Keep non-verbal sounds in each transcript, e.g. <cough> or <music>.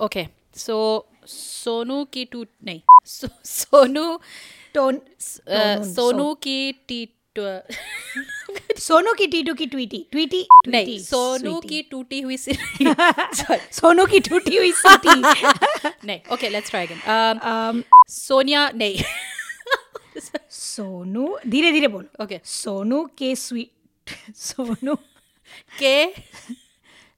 Okay so Sonu की to नहीं सो, Sonu tone Sonu की टी सोनू की टीटू की ट्वीटी ट्वीटी नहीं सोनू की टूटी हुई सोनू की टूटी हुई सीटी नहीं okay let's try again um, Sonia नहीं सोनू धीरे धीरे बोलो ओके सोनू के स्वीट सोनू के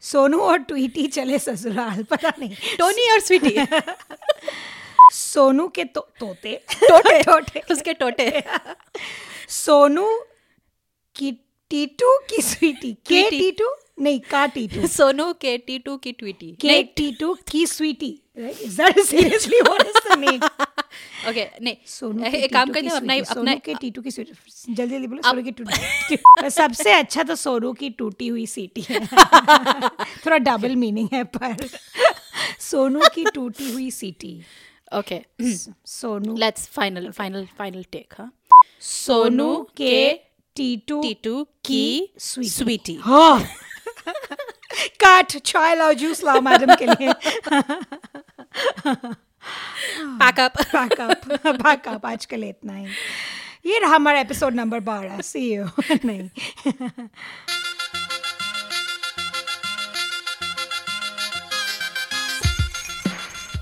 सोनू और ट्वीटी चले ससुराल पता नहीं। टोनी और स्वीटी। <laughs> सोनू के तो, तोते। टोटे टोटे <laughs> उसके टोटे सोनू की टीटू की स्वीटी। के। टीटू? नहीं का टीटू। सोनू के टीटू की ट्वीटी। के टीटू की sweety. Is that seriously what is the name okay नहीं सोनू एक काम करते हैं अपना अपना के टीटू की जल्दी जल्दी बोलो सोनू की टूटी <laughs> सबसे अच्छा तो सोनू की टूटी हुई सीटी है। <laughs> थोड़ा डबल मीनिंग है पर सोनू की टूटी हुई सीटी। Okay Sonu let's final final final take हाँ सोनू के टीटू टीटू की स्वीटी। स्वीटी। हाँ। <laughs> काट चाय लाओ जूस लाओ मैडम के लिए। पैकअप पैकअप पैकअप आज के लिए इतना ही। ये रहा हमारा एपिसोड नंबर बारह. सी यू <laughs> नहीं।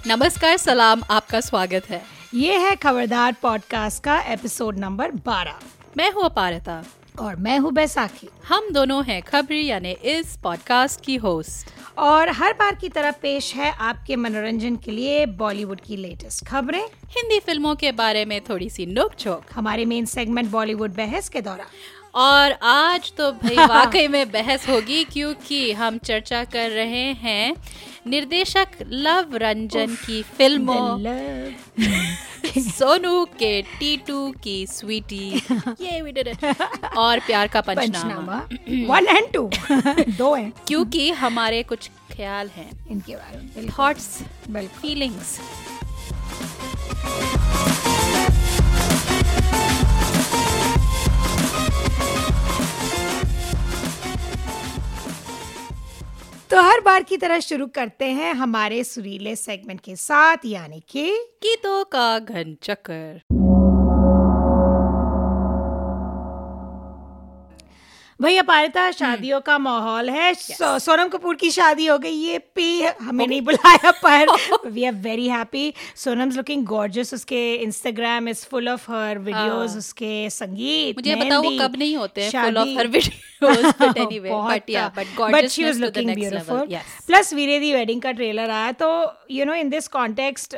नमस्कार सलाम. आपका स्वागत है। ये है खबरदार पॉडकास्ट का एपिसोड नंबर बारह। मैं हूँ अपारता। और मैं हूँ बैसाखी। हम दोनों हैं खबरी यानी इस पॉडकास्ट की होस्ट और हर बार की तरह पेश है आपके मनोरंजन के लिए बॉलीवुड की लेटेस्ट खबरें। हिंदी फ़िल्मों के बारे में थोड़ी सी नोक झोंक हमारे मेन सेगमेंट बॉलीवुड बहस के दौरान। और आज तो भाई <laughs> वाकई में बहस होगी क्योंकि हम चर्चा कर रहे हैं निर्देशक लव रंजन की फ़िल्मों। <laughs> सोनू के टीटू की स्वीटी। <laughs> ये. और प्यार का पंचनामा। वन एंड टू दो हैं। क्योंकि हमारे कुछ ख्याल हैं। इनके बारे में थॉट्स फीलिंग्स तो हर बार की तरह शुरू करते हैं हमारे सुरीले सेगमेंट के साथ यानी कि गीतों का घन चक्कर। भैया पारिता शादियों का माहौल है। सो, सोनम कपूर की शादी हो गई ये पी हमें नहीं बुलाया पर we are very happy Sonam looking gorgeous उसके Instagram is full of her videos उसके संगीत मुझे बताओ वो कब नहीं होते हैं? Full of her videos <laughs> but she was looking beautiful. Plus Veere Di wedding का ट्रेलर आया तो you know in this context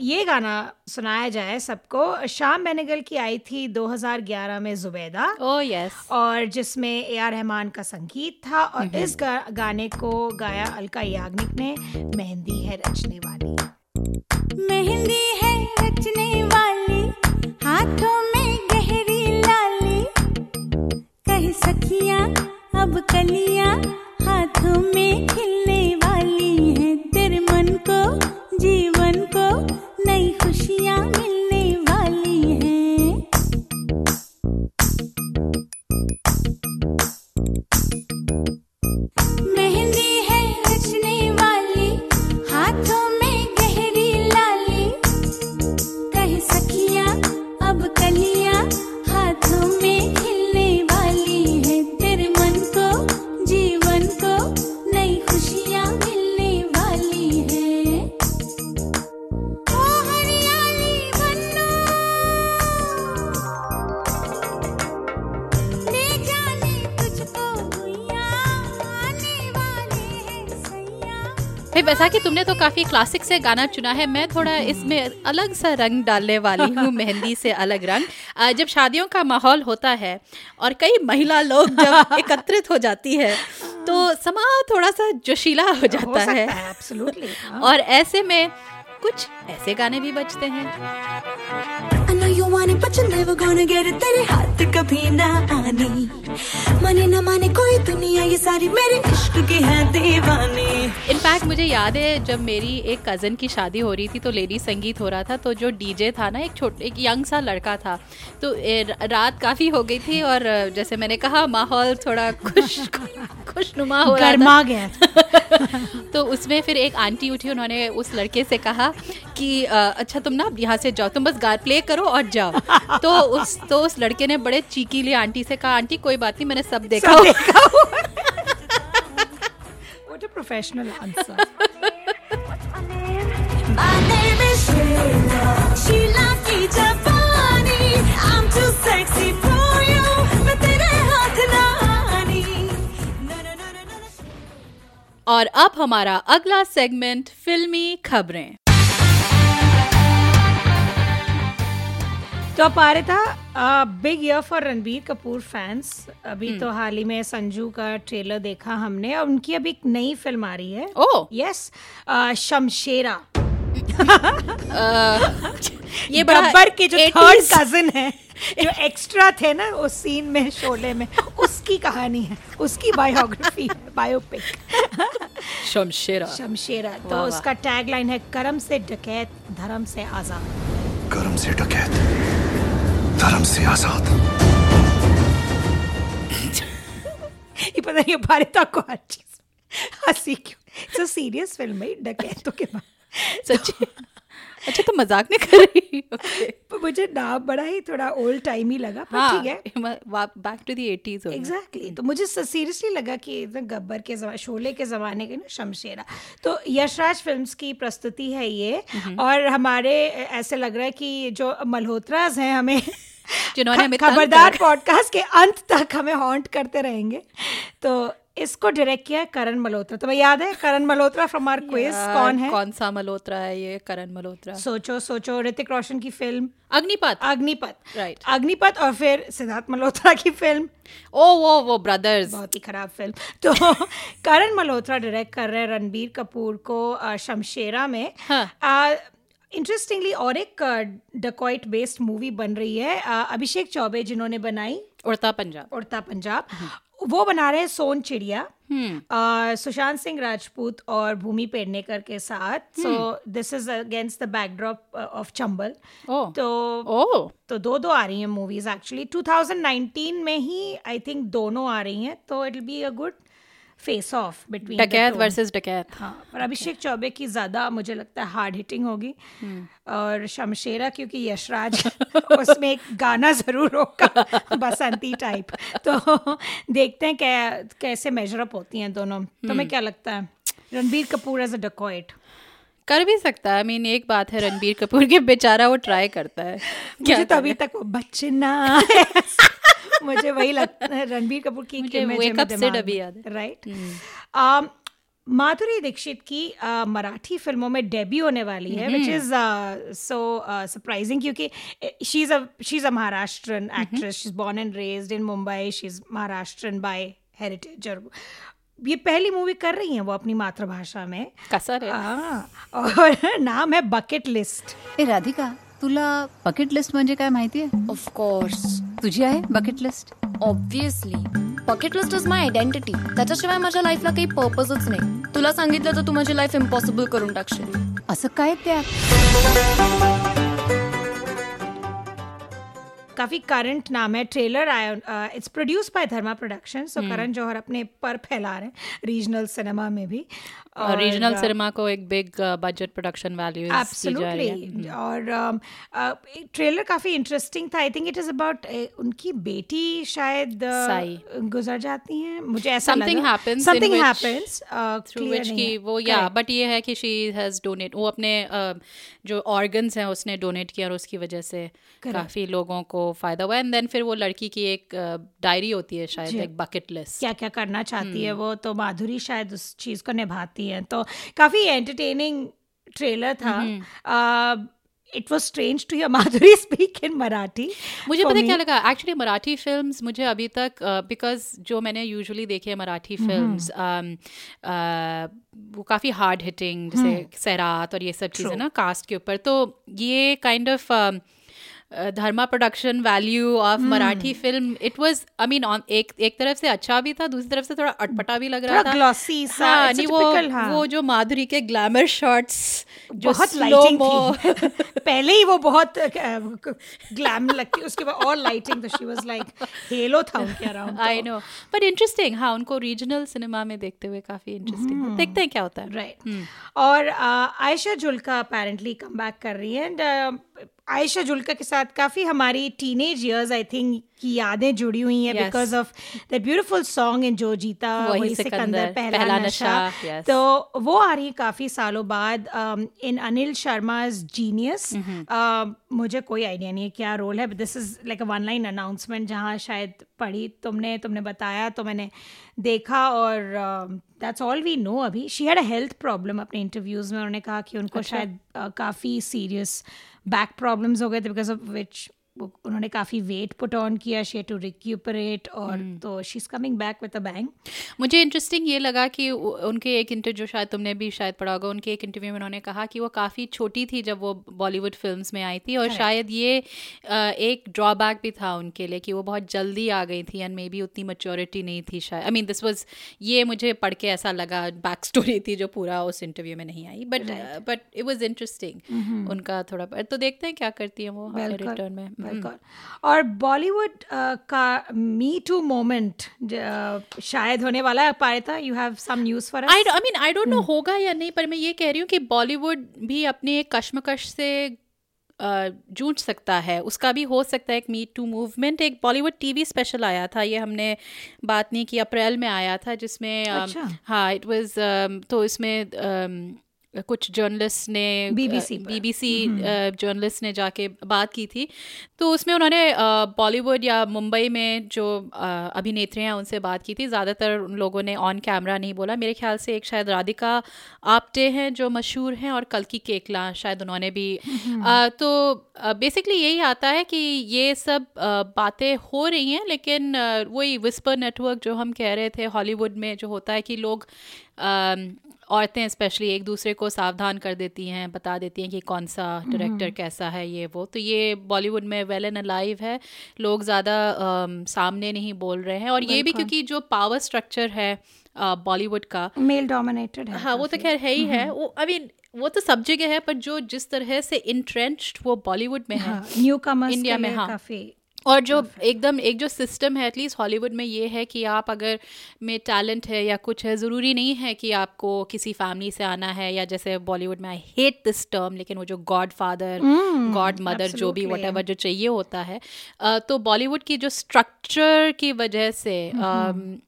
ये गाना सुनाया जाए सबको। शाम बेनेगल की आई थी 2011 में जुबैदा। ओह यस और जिसमें ए आर रहमान का संगीत था और इस गा, गाने को गाया अलका याग्निक ने। मेहंदी है रचने वाली। मेहंदी है रचने वाली। हाथों में कह सखिया, अब कलिया, हाथों में खिलने वाली है। तेरे मन को, जीवन को नई खुशियाँ मिलने वैसा कि तुमने तो काफ़ी क्लासिक से गाना चुना है। मैं थोड़ा इसमें अलग सा रंग डालने वाली हूँ <laughs> मेहंदी से अलग रंग। जब शादियों का माहौल होता है और कई महिला लोग जब <laughs> एकत्रित हो जाती है तो समा थोड़ा सा जोशीला हो हो जाता सकता है है। और ऐसे में कुछ ऐसे गाने भी बजते हैं। But never gonna get it तेरे हाथ कभी ना आनी। माने ना माने कोई दुनिया ये सारी मेरे इश्क की है दीवानी। इनफैक्ट मुझे याद है जब मेरी एक कज़न की शादी हो रही थी तो लेडी संगीत हो रहा था तो जो डीजे था ना एक छोटे एक यंग सा लड़का था तो ए, रात काफ़ी हो गई थी और जैसे मैंने कहा माहौल थोड़ा खुश खुशनुमा हो रहा था। गया <laughs> तो उसमें फिर एक आंटी उठी उन्होंने उस लड़के से कहा कि अच्छा तुम ना यहाँ से जाओ तुम बस गा प्ले करो और जाओ। <laughs> तो उस तो उस लड़के ने बड़े चीकी लिए आंटी से कहा आंटी कोई बात नहीं मैंने सब देखा सब देखा ना ना ना ना और अब हमारा अगला सेगमेंट फिल्मी खबरें। तो अब आ रहा था big year for Ranbir Kapoor fans अभी तो हाल ही में संजू का ट्रेलर देखा हमने और उनकी अभी एक नई फ़िल्म आ रही है. ओह! यस शमशेरा. <laughs> ये बड़ा गब्बर के जो थर्ड कजिन है जो एक्स्ट्रा थे ना उस सीन में शोले में उसकी कहानी है उसकी बायोग्राफी बायोपिक शमशेरा। शमशेरा तो। उसका टैगलाइन है करम से डकैत धर्म से आज़ाद. कर्म से डकैत। धर्म से आज़ाद। ये पता नहीं भारत को हर चीज़। हँसी क्यों? इट्स सीरियस फ़िल्म है डकैतों के बाद सच्ची? अच्छा तो मज़ाक नहीं कर रही? Okay. मुझे नाम बड़ा ही थोड़ा ओल्ड टाइम ही लगा पर हाँ ठीक है। बैक टू द 80s हो गया। एग्जैक्टली तो मुझे सीरियसली लगा कि एकदम गब्बर के जमा शोले के ज़माने के ना शमशेरा। तो यशराज फिल्म्स की प्रस्तुति है ये और हमारे ऐसे लग रहा है कि जो मल्होत्रास हैं हमें जिन्होंने हमें खबरदार पॉडकास्ट के अंत तक हमें हॉन्ट करते रहेंगे। तो इसको डायरेक्ट किया है करण मल्होत्रा। तुम्हें याद है Karan Malhotra from our quiz कौन है? कौन सा मल्होत्रा है ये करण मल्होत्रा? सोचो सोचो ऋतिक रोशन की फ़िल्म अग्निपथ। अग्निपथ। Right. अग्निपथ और फिर सिद्धार्थ मल्होत्रा की फ़िल्म ओ वो वो ब्रदर्स बहुत ही खराब फ़िल्म तो करण मल्होत्रा डायरेक्ट कर रहे हैं रणबीर कपूर को शमशेरा में। हाँ। इंटरेस्टिंगली और एक डकॉइट बेस्ड मूवी बन रही है अभिषेक चौबे जिन्होंने बनाई। उड़ता पंजाब। उड़ता पंजाब। वो बना रहे हैं सोन चिड़िया। हम्म। सुशांत सिंह राजपूत और भूमि पेडनेकर के साथ। So this is against the backdrop of Chambal. तो तो दो दो आ रही हैं मूवीज़ एक्चुअली 2019 में ही आई थिंक दोनों आ रही हैं तो it will be a good face off between dakait versus dakait. हाँ पर अभिषेक okay. चौबे की ज़्यादा मुझे लगता है हार्ड हिटिंग होगी। और शमशेरा क्योंकि यशराज <laughs> उसमें एक गाना ज़रूर होगा बसंती टाइप तो देखते हैं क्या कैसे मेजर अप होती हैं दोनों। तुम्हें क्या लगता है? Ranbir Kapoor as a dacoit कर भी सकता है। आई मीन एक बात है रणबीर कपूर के बेचारा वो ट्राई करता है। मुझे तो अभी तक वो बचना <laughs> मुझे वही लगता है रणबीर कपूर की मुझे image Wake है Up मेरे Sid दिमाग अभी याद है। राइट माधुरी दीक्षित की अ, मराठी फ़िल्मों में डेब्यू होने वाली है विच इज़ सो सरप्राइजिंग क्योंकि she is a she is a Maharashtrian actress she is born and raised in Mumbai she is Maharashtrian by heritage और ये पहली मूवी कर रही हैं वो अपनी मातृभाषा में। कसर है। हाँ, और <laughs> नाम है बकेट लिस्ट ए राधिका तुला बकेट लिस्ट म्हणजे काय माहितीये ऑफकोर्स तुझी आहे bucket list obviously bucket list is my identity त्याच्याशिवाय माझ्या लाईफला काही पर्पजच नाही. तुला सांगितलं तर तू माझी लाईफ इम्पॉसिबल करून टाकशील. असं काय त्यात काफ़ी करंट नाम है ट्रेलर आया it's produce by Dharma production so Karan Johar अपने पर फैला रहे हैं. रीजनल सिनेमा में भी. रीजनल uh, सिनेमा को एक big budget production value absolutely और ट्रेलर काफ़ी इंटरेस्टिंग था। I think it is about उनकी बेटी शायद uh, गुजर जाती हैं। मुझे ऐसा happens in something happens through which की वो या बट ये है कि शी हैज़ डोनेट वो अपने uh, जो ऑर्गन्स हैं उसने डोनेट किया और उसकी वजह से काफ़ी लोगों को फ़ायदा हुआ। एंड देन फिर वो लड़की की एक डायरी होती है शायद एक बकेट लिस्ट क्या क्या करना चाहती। है वो? तो माधुरी शायद उस चीज़ को निभाती है तो काफ़ी एंटरटेनिंग ट्रेलर था। हम्म। It was strange to hear Madhuri speak in Marathi मुझे पता क्या लगा? एक्चुअली मराठी फिल्म्स मुझे अभी तक बिकॉज़ uh, जो मैंने यूजुअली देखे हैं मराठी फिल्म्स वो काफ़ी हार्ड हिटिंग जैसे सैरात और ये सब चीज़ें ना कास्ट के ऊपर। तो ये kind kind of Dharma production value of Marathi film it was I mean on एक एक तरफ़ से अच्छा भी था दूसरी तरफ़ से थोड़ा अटपटा भी लग रहा था। glossy सा, हाँ, वो हाँ। वो जो माधुरी के ग्लैमर शॉट्स जो बहुत लाइटिंग थी। <laughs> पहले ही वो बहुत ग्लैम लगती उसके बाद और lighting she was like hello था उनके around I know but interesting हाँ उनको रीजनल सिनेमा में देखते हुए काफ़ी इंटरेस्टिंग देखते हैं क्या होता है। राइट और Ayesha Jhulka apparently come back कर रही है एंड आयशा जुल्का के साथ काफ़ी हमारी टीनेज इयर्स आई थिंक की यादें जुड़ी हुई हैं because of the beautiful song in Jo Jeeta Wohi Sikandar पहला, पहला नशा। नशा, yes. तो वो आ रही है काफ़ी सालों बाद इन अनिल शर्मा जीनियस मुझे कोई आइडिया नहीं है क्या रोल है this is like a one line announcement जहाँ शायद पढ़ी तुमने तुमने बताया तो मैंने देखा और दैट्स ऑल वी नो अभी। She had a health problem अपने इंटरव्यूज़ में उन्होंने कहा कि उनको अच्छा। शायद uh, काफ़ी सीरियस बैक प्रॉब्लम्स हो गए थे बिकॉज़ ऑफ़ विच उन्होंने काफ़ी वेट पुट ऑन किया शी टू रिक्यूपरेट और तो she is coming back with a bang मुझे इंटरेस्टिंग ये लगा कि उनके एक इंटरव्यू शायद तुमने भी शायद पढ़ा होगा उनके एक इंटरव्यू में उन्होंने कहा कि वो काफ़ी छोटी थी जब वो बॉलीवुड फिल्म्स में आई थी और शायद ये एक ड्रॉबैक भी था उनके लिए कि वो बहुत जल्दी आ गई थी एंड मे बी उतनी मच्योरिटी नहीं थी शायद आई मीन दिस वॉज़ ये मुझे पढ़ के ऐसा लगा बैक स्टोरी थी जो पूरा उस इंटरव्यू में नहीं आई but but it was interesting उनका थोड़ा तो देखते हैं क्या करती है वो रिटर्न में। हम्म। बिल्कुल और बॉलीवुड का मी टू मोमेंट शायद होने वाला है Parita you have some news for I I mean I don't know होगा या नहीं पर मैं ये कह रही हूँ कि बॉलीवुड भी अपनी एक कश्मकश से जूझ सकता है। उसका भी हो सकता है एक मीट टू मूवमेंट एक बॉलीवुड टीवी स्पेशल आया था ये हमने बात नहीं की अप्रैल में आया था जिसमें अच्छा। हाँ इट वाज तो इसमें अम, कुछ जर्नलिस्ट ने पर। बीबीसी जर्नलिस्ट ने जाके बात की थी। तो उसमें उन्होंने बॉलीवुड या मुंबई में जो अभिनेत्री हैं उनसे बात की थी। ज़्यादातर उन लोगों ने ऑन कैमरा नहीं बोला। मेरे ख्याल से एक शायद राधिका आप्टे हैं जो मशहूर हैं और कल की केकला शायद उन्होंने भी अ, तो बेसिकली यही आता है कि ये सब बातें हो रही हैं लेकिन वही विस्पर नेटवर्क जो हम कह रहे थे हॉलीवुड में जो होता है कि लोग औरतें स्पेशली एक दूसरे को सावधान कर देती हैं बता देती हैं कि कौन सा डायरेक्टर कैसा है ये वो। तो ये बॉलीवुड में वेल एंड अलाइव है। लोग ज़्यादा सामने नहीं बोल रहे हैं। और ये भी क्योंकि जो पावर स्ट्रक्चर है बॉलीवुड का मेल डोमिनेटेड है हाँ वो तो खैर है ही है। वो आई मीन वो तो सब जगह है पर जो जिस तरह से इंट्रेंच्ड वो बॉलीवुड में है। न्यू कमर्स इंडिया में, हाँ। काफ़ी और जो एकदम एक जो सिस्टम है एटलीस्ट हॉलीवुड में ये है कि आप अगर में टैलेंट है या कुछ है ज़रूरी नहीं है कि आपको किसी फैमिली से आना है या जैसे बॉलीवुड में आई हेट दिस टर्म लेकिन वो जो गॉड फादर गॉड मदर जो भी वट वट जो चाहिए होता है। तो बॉलीवुड की जो स्ट्रक्चर की वजह से अम,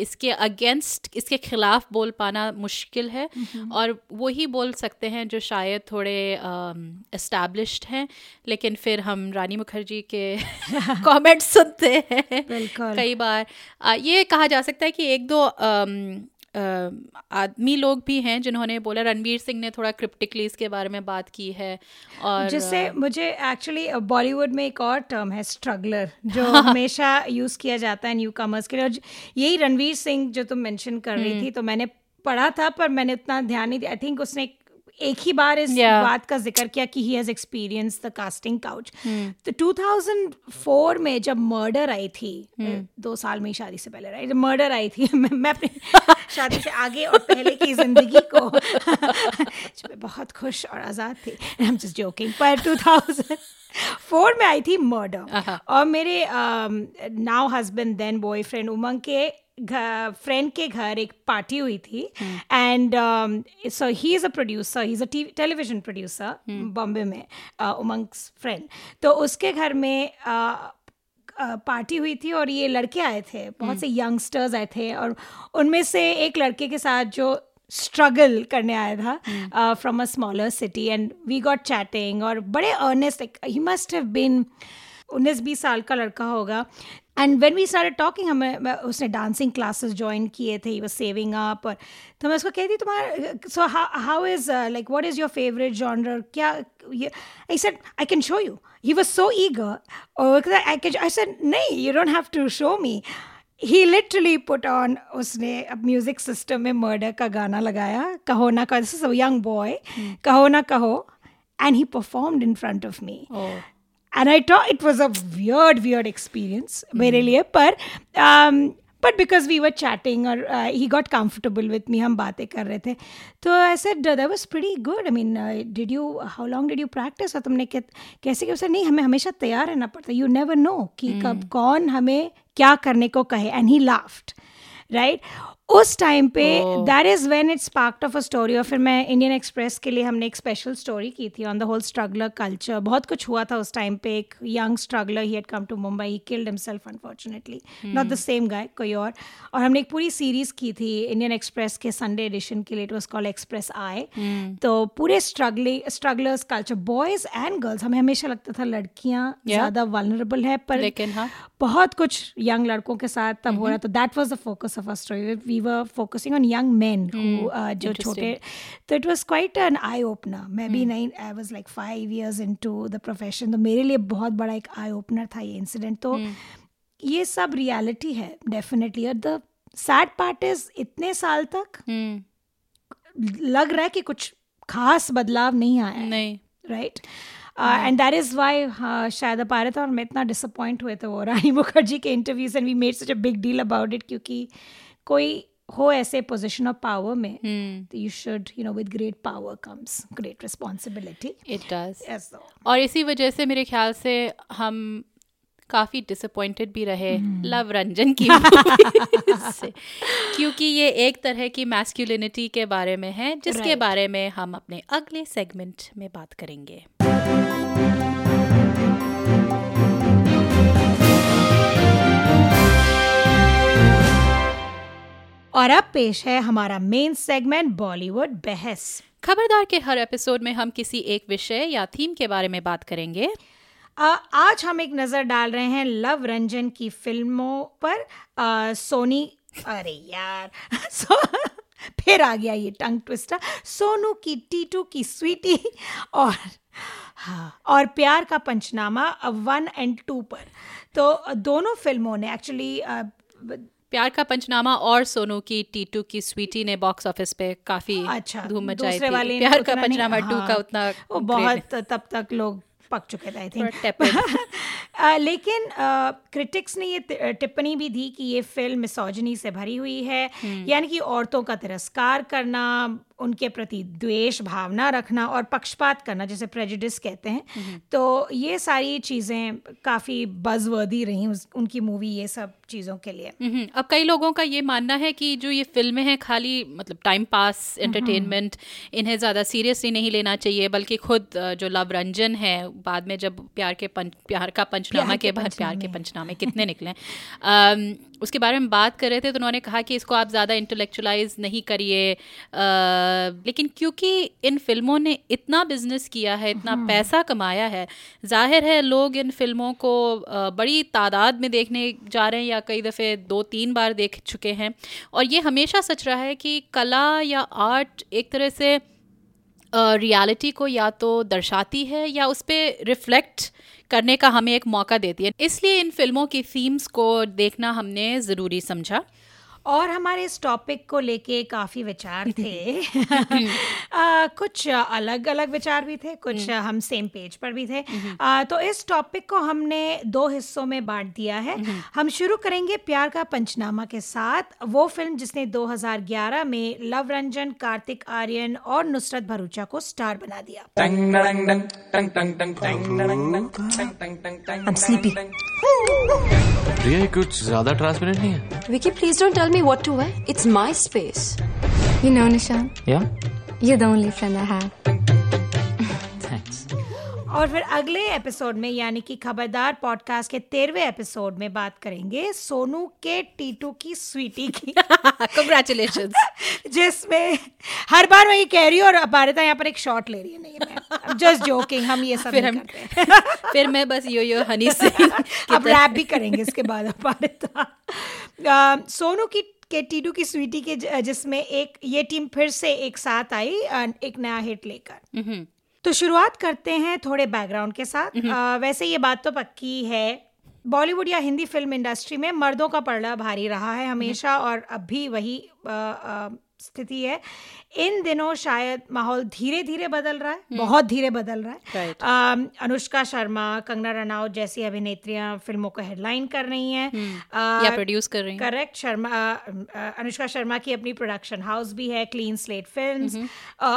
इसके अगेंस्ट इसके खिलाफ बोल पाना मुश्किल है। और वही बोल सकते हैं जो शायद थोड़े इस्टेब्लिश्ड हैं लेकिन फिर हम रानी मुखर्जी के <laughs> कमेंट्स सुनते हैं। कई बार आ, ये कहा जा सकता है कि एक दो अ, आदमी लोग भी हैं जिन्होंने बोला रणवीर सिंह ने थोड़ा क्रिप्टिकली इसके बारे में बात की है और जिससे मुझे एक्चुअली बॉलीवुड में एक और टर्म है स्ट्रगलर जो <laughs> हमेशा यूज़ किया जाता है न्यू कमर्स के लिए। और यही रणवीर सिंह जो तुम मेंशन कर रही थी तो मैंने पढ़ा था पर मैंने उतना ध्यान नहीं दिया। आई थिंक उसने एक- ही बार इस Yeah. बात का ज़िक्र किया कि he has experience the casting couch तो 2004 में जब मर्डर आई थी hmm. दो साल में शादी से पहले राइट मर्डर आई थी <laughs> मैं, मैं अपनी <laughs> शादी से आगे और पहले की ज़िंदगी को। <laughs> मैं बहुत खुश और आज़ाद थी। आई एम जस्ट जोकिंग पर 2004 में आई थी मर्डर और मेरे now husband then boyfriend Umang के फ्रेंड के घर एक पार्टी हुई थी। And so he is a producer he is a television producer Bombay में उमंग फ्रेंड तो उसके घर में uh, पार्टी हुई थी और ये लड़के आए थे बहुत से यंगस्टर्स आए थे और उनमें से एक लड़के के साथ जो स्ट्रगल करने आया था from a smaller city and we got chatting और बड़े earnest he must have been उन्नीस बीस साल का लड़का होगा। एंड वेन वी सारे टॉकिंग हमें उसने डांसिंग क्लासेस ज्वाइन किए थे ही सेविंग अप और तो मैं उसको कहती तुम्हारा so how is like what is your favourite genre क्या I said I can show you he was so eager और आई कैन आई सेड नहीं you don't have to show me he literally put on उसने अब music system में murder का गाना लगाया कहो ना कहो this is a young boy कहो ना कहो and he performed in front of me and I thought it was a weird weird experience मेरे लिए पर but because we were chatting और he got comfortable with me हम बातें कर रहे थे तो ऐसे that was pretty good I mean did you how long did you practice और तुमने कैसे कैसे नहीं हमें हमेशा तैयार रहना पड़ता यू नेवर नो कि कब कौन हमें क्या करने को कहे. एंड ही लाफ्ट राइट उस टाइम पे that is when it's part of a story और फिर मैं इंडियन एक्सप्रेस के लिए हमने एक स्पेशल स्टोरी की थी on the whole struggler culture बहुत कुछ हुआ था उस टाइम पे एक young struggler he had come to Mumbai he killed himself unfortunately not the same guy कोई और. और हमने एक पूरी सीरीज़ की थी इंडियन एक्सप्रेस के संडे एडिशन के लिए it was called Express Eye तो पूरे struggling strugglers culture boys and girls हमें हमेशा लगता था लड़कियाँ ज़्यादा वल्नरेबल है पर लेकिन हाँ। बहुत कुछ यंग लड़कों के साथ तब हो रहा था। That was the focus of a story we were focusing on young men जो छोटे तो it was quite an eye opener मैं भी नहीं I was like five years into the profession तो मेरे लिए बहुत बड़ा एक आई ओपनर था ये इंसिडेंट तो ये सब रियलिटी है डेफिनेटली और द सैड पार्ट इज़ इतने साल तक हम्म, लग रहा है कि कुछ खास बदलाव नहीं आया नहीं। Right and that is why शायद थे और मैं इतना डिसअपॉइंट हुए थे वो रानी <laughs> मुखर्जी के interviews and we made such a big deal about it क्योंकि कोई हो ऐसे पोजिशन ऑफ़ पावर में you should you know with great power comes great responsibility it does और इसी वजह से मेरे ख्याल से हम काफ़ी डिसअपॉइंटेड भी रहे लव रंजन की से। <laughs> क्योंकि ये एक तरह की मैस्कुलिनिटी के बारे में है जिसके Right. बारे में हम अपने अगले सेगमेंट में बात करेंगे। और अब पेश है हमारा मेन सेगमेंट बॉलीवुड बहस। खबरदार के हर एपिसोड में हम किसी एक विषय या थीम के बारे में बात करेंगे। आ, आज हम एक नज़र डाल रहे हैं लव रंजन की फ़िल्मों पर। आ, सोनी अरे यार <laughs> सो फिर आ गया ये टंग ट्विस्टर। सोनू की टीटू की स्वीटी और हाँ और प्यार का पंचनामा वन एंड टू पर। तो दोनों फ़िल्मों ने एक्चुअली प्यार का पंचनामा और सोनू की टीटू की स्वीटी ने बॉक्स ऑफ़िस पे काफ़ी अच्छा धूम मचाई थी। वाले प्यार का पंचनामा टू हाँ, का उतना वो बहुत तब तक लोग पक चुके थे आई थिंक <laughs> लेकिन क्रिटिक्स ने ये टिप्पणी भी दी कि ये फ़िल्म मिसोजनी से भरी हुई है। यानी कि औरतों का तिरस्कार करना उनके प्रति द्वेष भावना रखना और पक्षपात करना जैसे प्रेजुडिस कहते हैं तो ये सारी चीज़ें काफ़ी बजवर्दी रही उनकी मूवी ये सब चीज़ों के लिए। अब कई लोगों का ये मानना है कि जो ये फ़िल्में हैं खाली मतलब टाइम पास एंटरटेनमेंट इन्हें ज़्यादा सीरियसली नहीं लेना चाहिए बल्कि खुद जो लव रंजन है बाद में जब प्यार के पंच प्यार का पंचनामा के बाद प्यार के पंचनामे। कितने निकले उसके बारे में बात कर रहे थे तो उन्होंने कहा कि इसको आप ज़्यादा इंटेलेक्चुअलाइज नहीं करिए लेकिन क्योंकि इन फ़िल्मों ने इतना बिज़नेस किया है इतना पैसा कमाया है ज़ाहिर है लोग इन फ़िल्मों को बड़ी तादाद में देखने जा रहे हैं या कई दफ़े दो तीन बार देख चुके हैं। और ये हमेशा सच रहा है कि कला या आर्ट एक तरह से रियलिटी को या तो दर्शाती है या उस पर रिफ्लेक्ट करने का हमें एक मौका देती है। इसलिए इन फ़िल्मों की थीम्स को देखना हमने ज़रूरी समझा। और हमारे इस टॉपिक को लेके काफ़ी विचार थे आ, कुछ अलग अलग विचार भी थे कुछ हम सेम पेज पर भी थे आ, तो इस टॉपिक को हमने दो हिस्सों में बांट दिया है हम शुरू करेंगे प्यार का पंचनामा के साथ वो फ़िल्म जिसने 2011 में लव रंजन कार्तिक आर्यन और नुसरत भरूचा को स्टार बना दिया I'm sleepy. प्रिया कुछ ज़्यादा ट्रांसपेरेंट नहीं है Vicky, please don't tell me what to wear. It's my space. You know, Nishan? Yeah? You're the only friend I have. Thanks. और फिर अगले एपिसोड में यानी कि खबरदार पॉडकास्ट के तेरहवें एपिसोड में बात करेंगे सोनू के टीटू की स्वीटी की। <laughs> कंग्रेचुलेशन <laughs> जिसमें हर बार मैं ये कह रही हूँ और अपारिता यहाँ पर एक शॉट ले रही है। नहीं जस्ट जोकिंग हम ये सब <laughs> फिर हम करते फिर मैं बस यो यो हनी सिंह अब रैप भी करेंगे इसके बाद अपारिता। सोनू की के टीटू की स्वीटी के जिसमें एक ये टीम फिर से एक साथ आई एक नया हिट लेकर। तो शुरुआत करते हैं थोड़े बैकग्राउंड के साथ। आ, वैसे ये बात तो पक्की है बॉलीवुड या हिंदी फ़िल्म इंडस्ट्री में मर्दों का पड़ा भारी रहा है हमेशा और अब भी वही आ, अ, स्थिति है। इन दिनों शायद माहौल धीरे धीरे बदल रहा है बहुत धीरे बदल रहा है। Right. अनुष्का शर्मा कंगना रनावत जैसी अभिनेत्रियाँ फ़िल्मों को हेडलाइन कर रही हैं। या प्रोड्यूस कर रही हैं। करेक्ट शर्मा अनुष्का शर्मा की अपनी प्रोडक्शन हाउस भी है क्लीन स्लेट फ़िल्म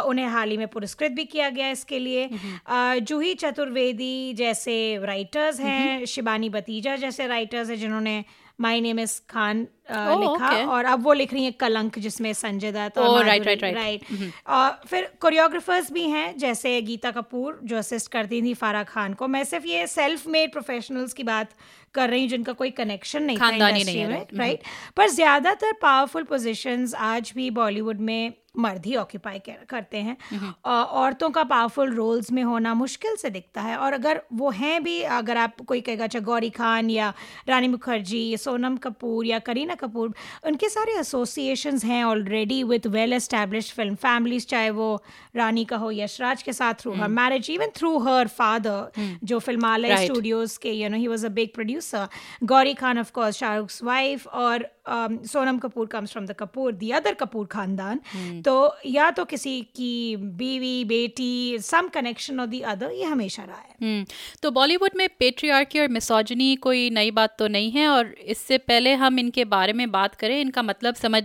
उन्हें हाल ही में पुरस्कृत भी किया गया इसके लिए। अ, जूही चतुर्वेदी जैसे राइटर्स हैं शिबानी बतीजा जैसे राइटर्स हैं जिन्होंने माय नेम इज़ खान लिखा okay. और अब वो लिख रही हैं कलंक जिसमें संजय दत्त और right, right. राइट और फिर कोरियोग्राफर्स भी हैं जैसे गीता कपूर जो असिस्ट करती थी फारा खान को। मैं सिर्फ़ ये सेल्फ मेड प्रोफेशनल्स की बात कर रही हूँ जिनका कोई कनेक्शन नहीं था इंडस्ट्री में राइट पर ज़्यादातर पावरफुल पोजिशन आज भी बॉलीवुड में मर्द ही ऑक्यूपाई करते हैं। औरतों का पावरफुल रोल्स में होना मुश्किल से दिखता है। और अगर वो हैं भी अगर आप कोई कहेगा अच्छा गौरी खान या रानी मुखर्जी सोनम कपूर या करीना कपूर उनके सारे एसोसिएशंस हैं already with well establish film families चाहे वो रानी का हो यशराज के साथ through her marriage even through her father जो फिल्मालय. स्टूडियोज के you know he was a big producer Gauri Khan of course Shahrukh's wife और um, Sonam Kapoor comes from the Kapoor the other Kapoor खानदान तो या तो किसी की बीवी बेटी सम कनेक्शन और दी अदर ये हमेशा रहा है। हम्म, तो बॉलीवुड में पेट्रियार्की और मिसोजनी कोई नई बात तो नहीं है और इससे पहले हम इनके बारे में बात करें इनका मतलब समझ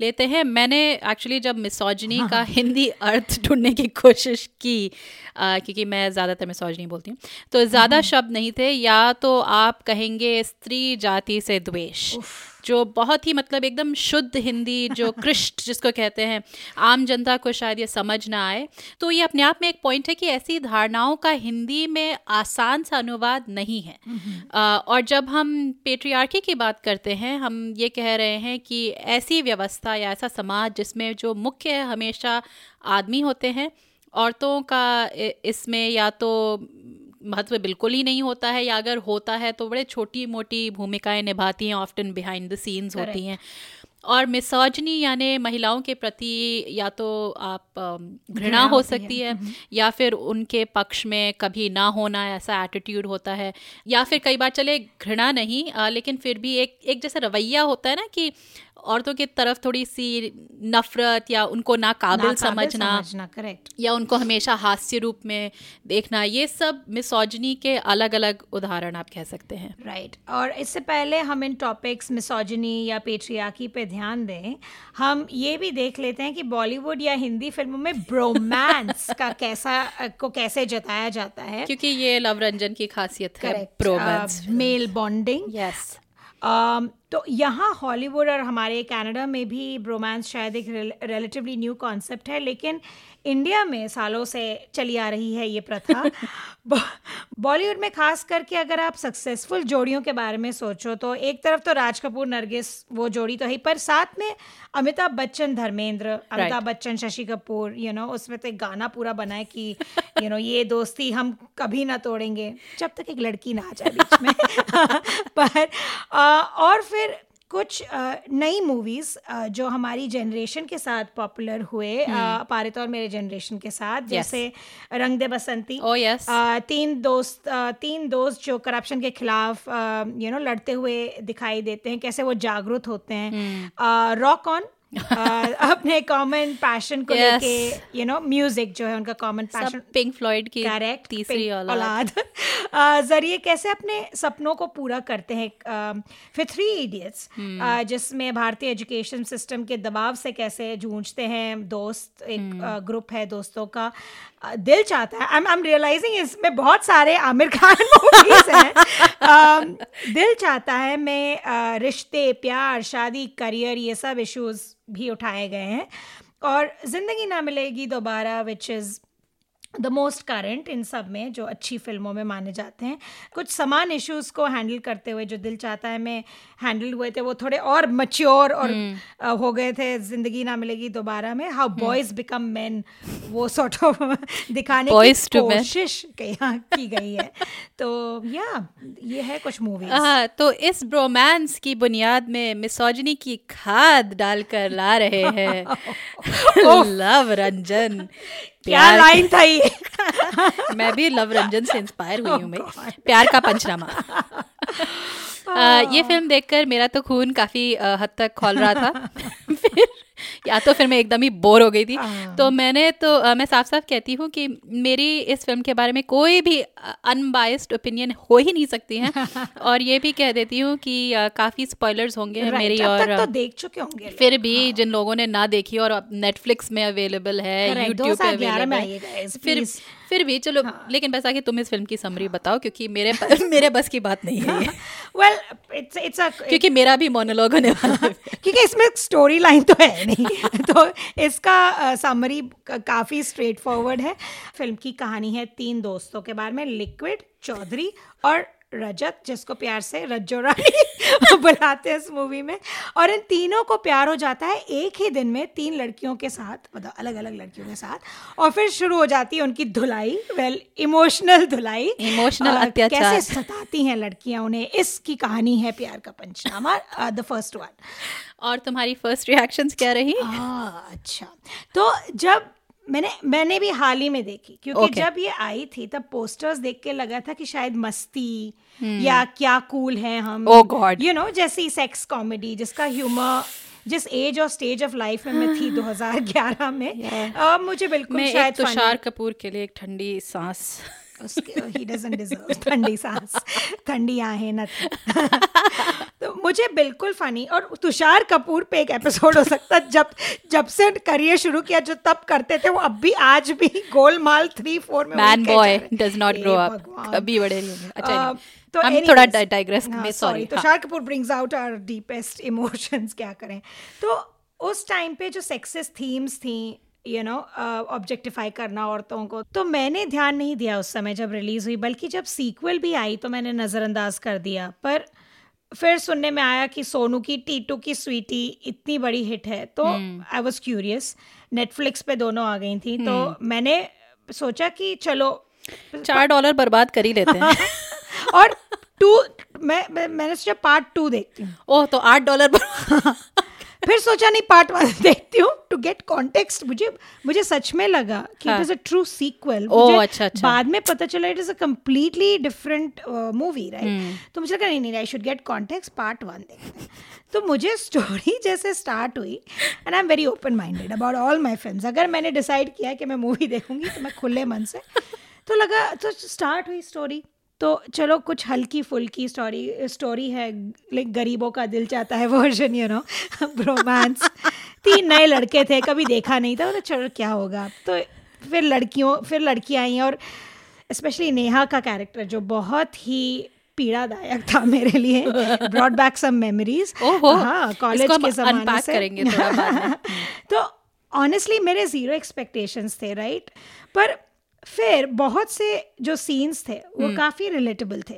लेते हैं। मैंने एक्चुअली जब मिसोजनी का हिंदी अर्थ ढूँढने की कोशिश की आ, क्योंकि मैं ज़्यादातर मिसोजनी बोलती हूँ तो ज़्यादा शब्द नहीं थे। या तो आप कहेंगे स्त्री जाति से द्वेष। जो बहुत ही मतलब एकदम शुद्ध हिंदी जो <laughs> कृष्ट जिसको कहते हैं आम जनता को शायद ये समझ ना आए। तो ये अपने आप में एक पॉइंट है कि ऐसी धारणाओं का हिंदी में आसान सा अनुवाद नहीं है। और जब हम पेट्रियार्की की बात करते हैं हम ये कह रहे हैं कि ऐसी व्यवस्था या ऐसा समाज जिसमें जो मुख्य है हमेशा आदमी होते हैं औरतों का इसमें या तो महत्व बिल्कुल ही नहीं होता है या अगर होता है तो बड़े छोटी मोटी भूमिकाएँ निभाती हैं ऑफ्टन बिहाइंड द सीन्स होती हैं। और मिसोजनी यानी महिलाओं के प्रति या तो आप घृणा हो सकती है या फिर उनके पक्ष में कभी ना होना ऐसा एटीट्यूड होता है या फिर कई बार चले घृणा नहीं अ, लेकिन फिर भी एक एक जैसा रवैया होता है ना कि औरतों की तरफ़ थोड़ी सी नफरत या उनको नाकाबिल नाकाबिल समझना समझना करेक्ट या उनको हमेशा हास्य रूप में देखना ये सब मिसोजनी के अलग अलग उदाहरण आप कह सकते हैं। Right right. और इससे पहले हम इन टॉपिक्स मिसोजनी या पेट्रियाकी पे ध्यान दें हम ये भी देख लेते हैं कि बॉलीवुड या हिंदी फ़िल्मों में ब्रोमांस का <laughs> कैसा को कैसे जताया जाता है। क्योंकि ये लव रंजन की खासियत है प्रोमेंस मेल बॉन्डिंग यस तो यहाँ हॉलीवुड और हमारे कनाडा में भी ब्रोमांस शायद एक रिलेटिवली न्यू कॉन्सेप्ट है, लेकिन इंडिया में सालों से चली आ रही है ये प्रथा। <laughs> बॉलीवुड में खास करके अगर आप सक्सेसफुल जोड़ियों के बारे में सोचो तो एक तरफ़ तो राज कपूर नरगिस वो जोड़ी तो है पर साथ में Amitabh Bachchan Dharmendra Amitabh right. Bachchan Shashi Kapoor you know उसमें तो एक गाना पूरा बना है कि यू नो ये दोस्ती हम कभी ना तोड़ेंगे जब तक एक लड़की ना आ जाए बीच में <laughs> पर आ, और फिर कुछ नई मूवीज़ जो हमारी जनरेशन के साथ पॉपुलर हुए अ, पारित और मेरे जनरेशन के साथ जैसे रंग दे बसंती। Oh, yes. तीन दोस्त तीन दोस्त जो करप्शन के खिलाफ यू नो लड़ते हुए दिखाई देते हैं कैसे वो जागरूक होते हैं। रॉक ऑन अपने कॉमन पैशन को Yes. लेके यू नो म्यूज़िक जो है उनका कॉमन पैशन पिंक फ्लॉयड की करेक्ट तीसरी औलाद। औलाद। <laughs> ज़रिए कैसे अपने सपनों को पूरा करते हैं फिर थ्री इडियट्स जिसमें भारतीय एजुकेशन सिस्टम के दबाव से कैसे जूझते हैं दोस्त एक ग्रुप है दोस्तों का दिल चाहता है। आई एम रियलाइजिंग इसमें बहुत सारे आमिर खान <laughs> मूवीज़ हैं। दिल चाहता है मैं रिश्ते प्यार शादी करियर ये सब इश्यूज़ भी उठाए गए हैं। और Zindagi Na Milegi Dobara which is the most current इन सब में जो अच्छी फ़िल्मों में माने जाते हैं। कुछ समान इश्यूज़ को हैंडल करते हुए जो दिल चाहता है मैं हैंडल हुए थे वो थोड़े और मच्योर और अ, हो गए थे ज़िंदगी ना मिलेगी दोबारा में। हाउ बॉयज़ बिकम मैन वो सॉर्ट ऑफ़ <laughs> दिखाने Boys की कोशिश यहाँ की गई है। तो या ये है कुछ मूवीज़ हाँ तो इस ब्रोमांस की बुनियाद में मिसोजनी की खाद डालकर ला रहे हैं। <laughs> लव रंजन <laughs> क्या प्यार लाइन था ये। <laughs> मैं भी लव रंजन से इंस्पायर हुई हूँ भाई। प्यार का पंचनामा। <laughs> ये फ़िल्म देखकर मेरा तो खून काफ़ी हद तक खोल रहा था। <laughs> फिर या तो फिर मैं एकदम ही बोर हो गई थी हाँ। तो मैंने तो आ, मैं साफ़ साफ़ कहती हूँ कि मेरी इस फ़िल्म के बारे में कोई भी अनबायस्ड ओपिनियन हो ही नहीं सकती है <laughs> और ये भी कह देती हूँ कि काफ़ी स्पॉयलर्स होंगे Right, मेरी और तक तो देख चुके होंगे फिर भी जिन लोगों ने ना देखी और अब नेटफ्लिक्स में अवेलेबल है यूट्यूब पे 2011 में अवेलेबल है, फिर. फिर भी चलो हाँ. लेकिन बस आगे तुम इस फ़िल्म की समरी हाँ. बताओ क्योंकि मेरे <laughs> मेरे बस की बात नहीं है well it's it's a a <laughs> क्योंकि मेरा भी मोनोलॉग होने वाला है <laughs> क्योंकि इसमें स्टोरी लाइन तो है नहीं तो इसका समरी काफ़ी स्ट्रेट फॉरवर्ड है फ़िल्म की कहानी है तीन दोस्तों के बारे में लिक्विड चौधरी और रजत जिसको प्यार से रज्जो रानी <laughs> बुलाते हैं इस मूवी में। और इन तीनों को प्यार हो जाता है एक ही दिन में तीन लड़कियों के साथ मतलब अलग अलग लड़कियों के साथ। और फिर शुरू हो जाती है उनकी धुलाई वेल इमोशनल धुलाई। अत्याचार। कैसे सताती हैं लड़कियाँ उन्हें इसकी कहानी है प्यार का पंचनामा द फ़र्स्ट वन और तुम्हारी फ़र्स्ट रिएक्शंस क्या रही? आ, अच्छा। तो जब मैंने मैंने भी हाल ही में देखी क्योंकि Okay. जब ये आई थी तब पोस्टर्स देख के लगा था कि शायद मस्ती hmm. या क्या कूल है हम Oh God. यू नो जैसी सेक्स कॉमेडी जिसका ह्यूमर जिस एज और स्टेज ऑफ़ लाइफ में मैं थी 2011 में yeah. अ, मुझे बिल्कुल मैं शायद तुषार कपूर के लिए एक ठंडी सांस ही डजंट डिजर्व ठंडी सांस। ठंडी आहें न <laughs> तो। मुझे बिल्कुल फनी और तुषार कपूर पे एक एपिसोड हो सकता है जब जब से करियर शुरू किया जो तब करते थे वो अब भी आज भी गोलमाल थ्री फोर में man boy does not grow up. कभी बड़े नहीं होंगे। अच्छा तो हम थोड़ा डाइग्रेस में sorry Tushar Kapoor brings out our deepest emotions क्या करें। तो उस टाइम पे जो सेक्सेस थीम्स थी यू नो ऑब्जेक्टिफाई करना औरतों को। तो मैंने ध्यान नहीं दिया उस समय जब रिलीज़ हुई बल्कि जब सीक्वल भी आई तो मैंने नज़रअंदाज कर दिया। पर फिर सुनने में आया कि सोनू की टीटू की स्वीटी इतनी बड़ी हिट है। तो आई वॉज़ क्यूरियस नेटफ्लिक्स पे दोनों आ गई थी। तो मैंने सोचा कि चलो चार डॉलर बर्बाद कर ही लेते हैं। <laughs> और टू मैं, मैंने सोचा पार्ट टू देखती हूँ। ओह तो आठ डॉलर फिर सोचा नहीं पार्ट वन <laughs> देखती हूँ. टू गेट कॉन्टेक्स्ट मुझे मुझे सच में लगा कि it is a true sequel. बाद में पता चला it is a completely different movie right तो मुझे लगा नहीं नहीं I should get context part one देखते तो मुझे स्टोरी <laughs> जैसे स्टार्ट हुई and I am very open minded about all my film अगर मैंने डिसाइड किया कि मैं मूवी देखूँगी तो मैं खुले मन से। <laughs> तो लगा तो स्टार्ट हुई स्टोरी तो चलो कुछ हल्की फुल्की स्टोरी स्टोरी है लाइक गरीबों का दिल चाहता है वर्जन यू नो रोमांस तीन नए लड़के थे कभी देखा नहीं था तो चलो क्या होगा? तो फिर लड़कियों फिर लड़कियाँ आई और स्पेशली नेहा का कैरेक्टर जो बहुत ही पीड़ादायक था मेरे लिए ब्रॉड बैक सम मेमोरीज हाँ कॉलेज के जमाने से। करेंगे थोड़ा बाद <laughs> तो ऑनेस्टली मेरे ज़ीरो एक्सपेक्टेशंस थे राइट पर फिर बहुत से जो सीन्स थे वो काफ़ी रिलेटेबल थे।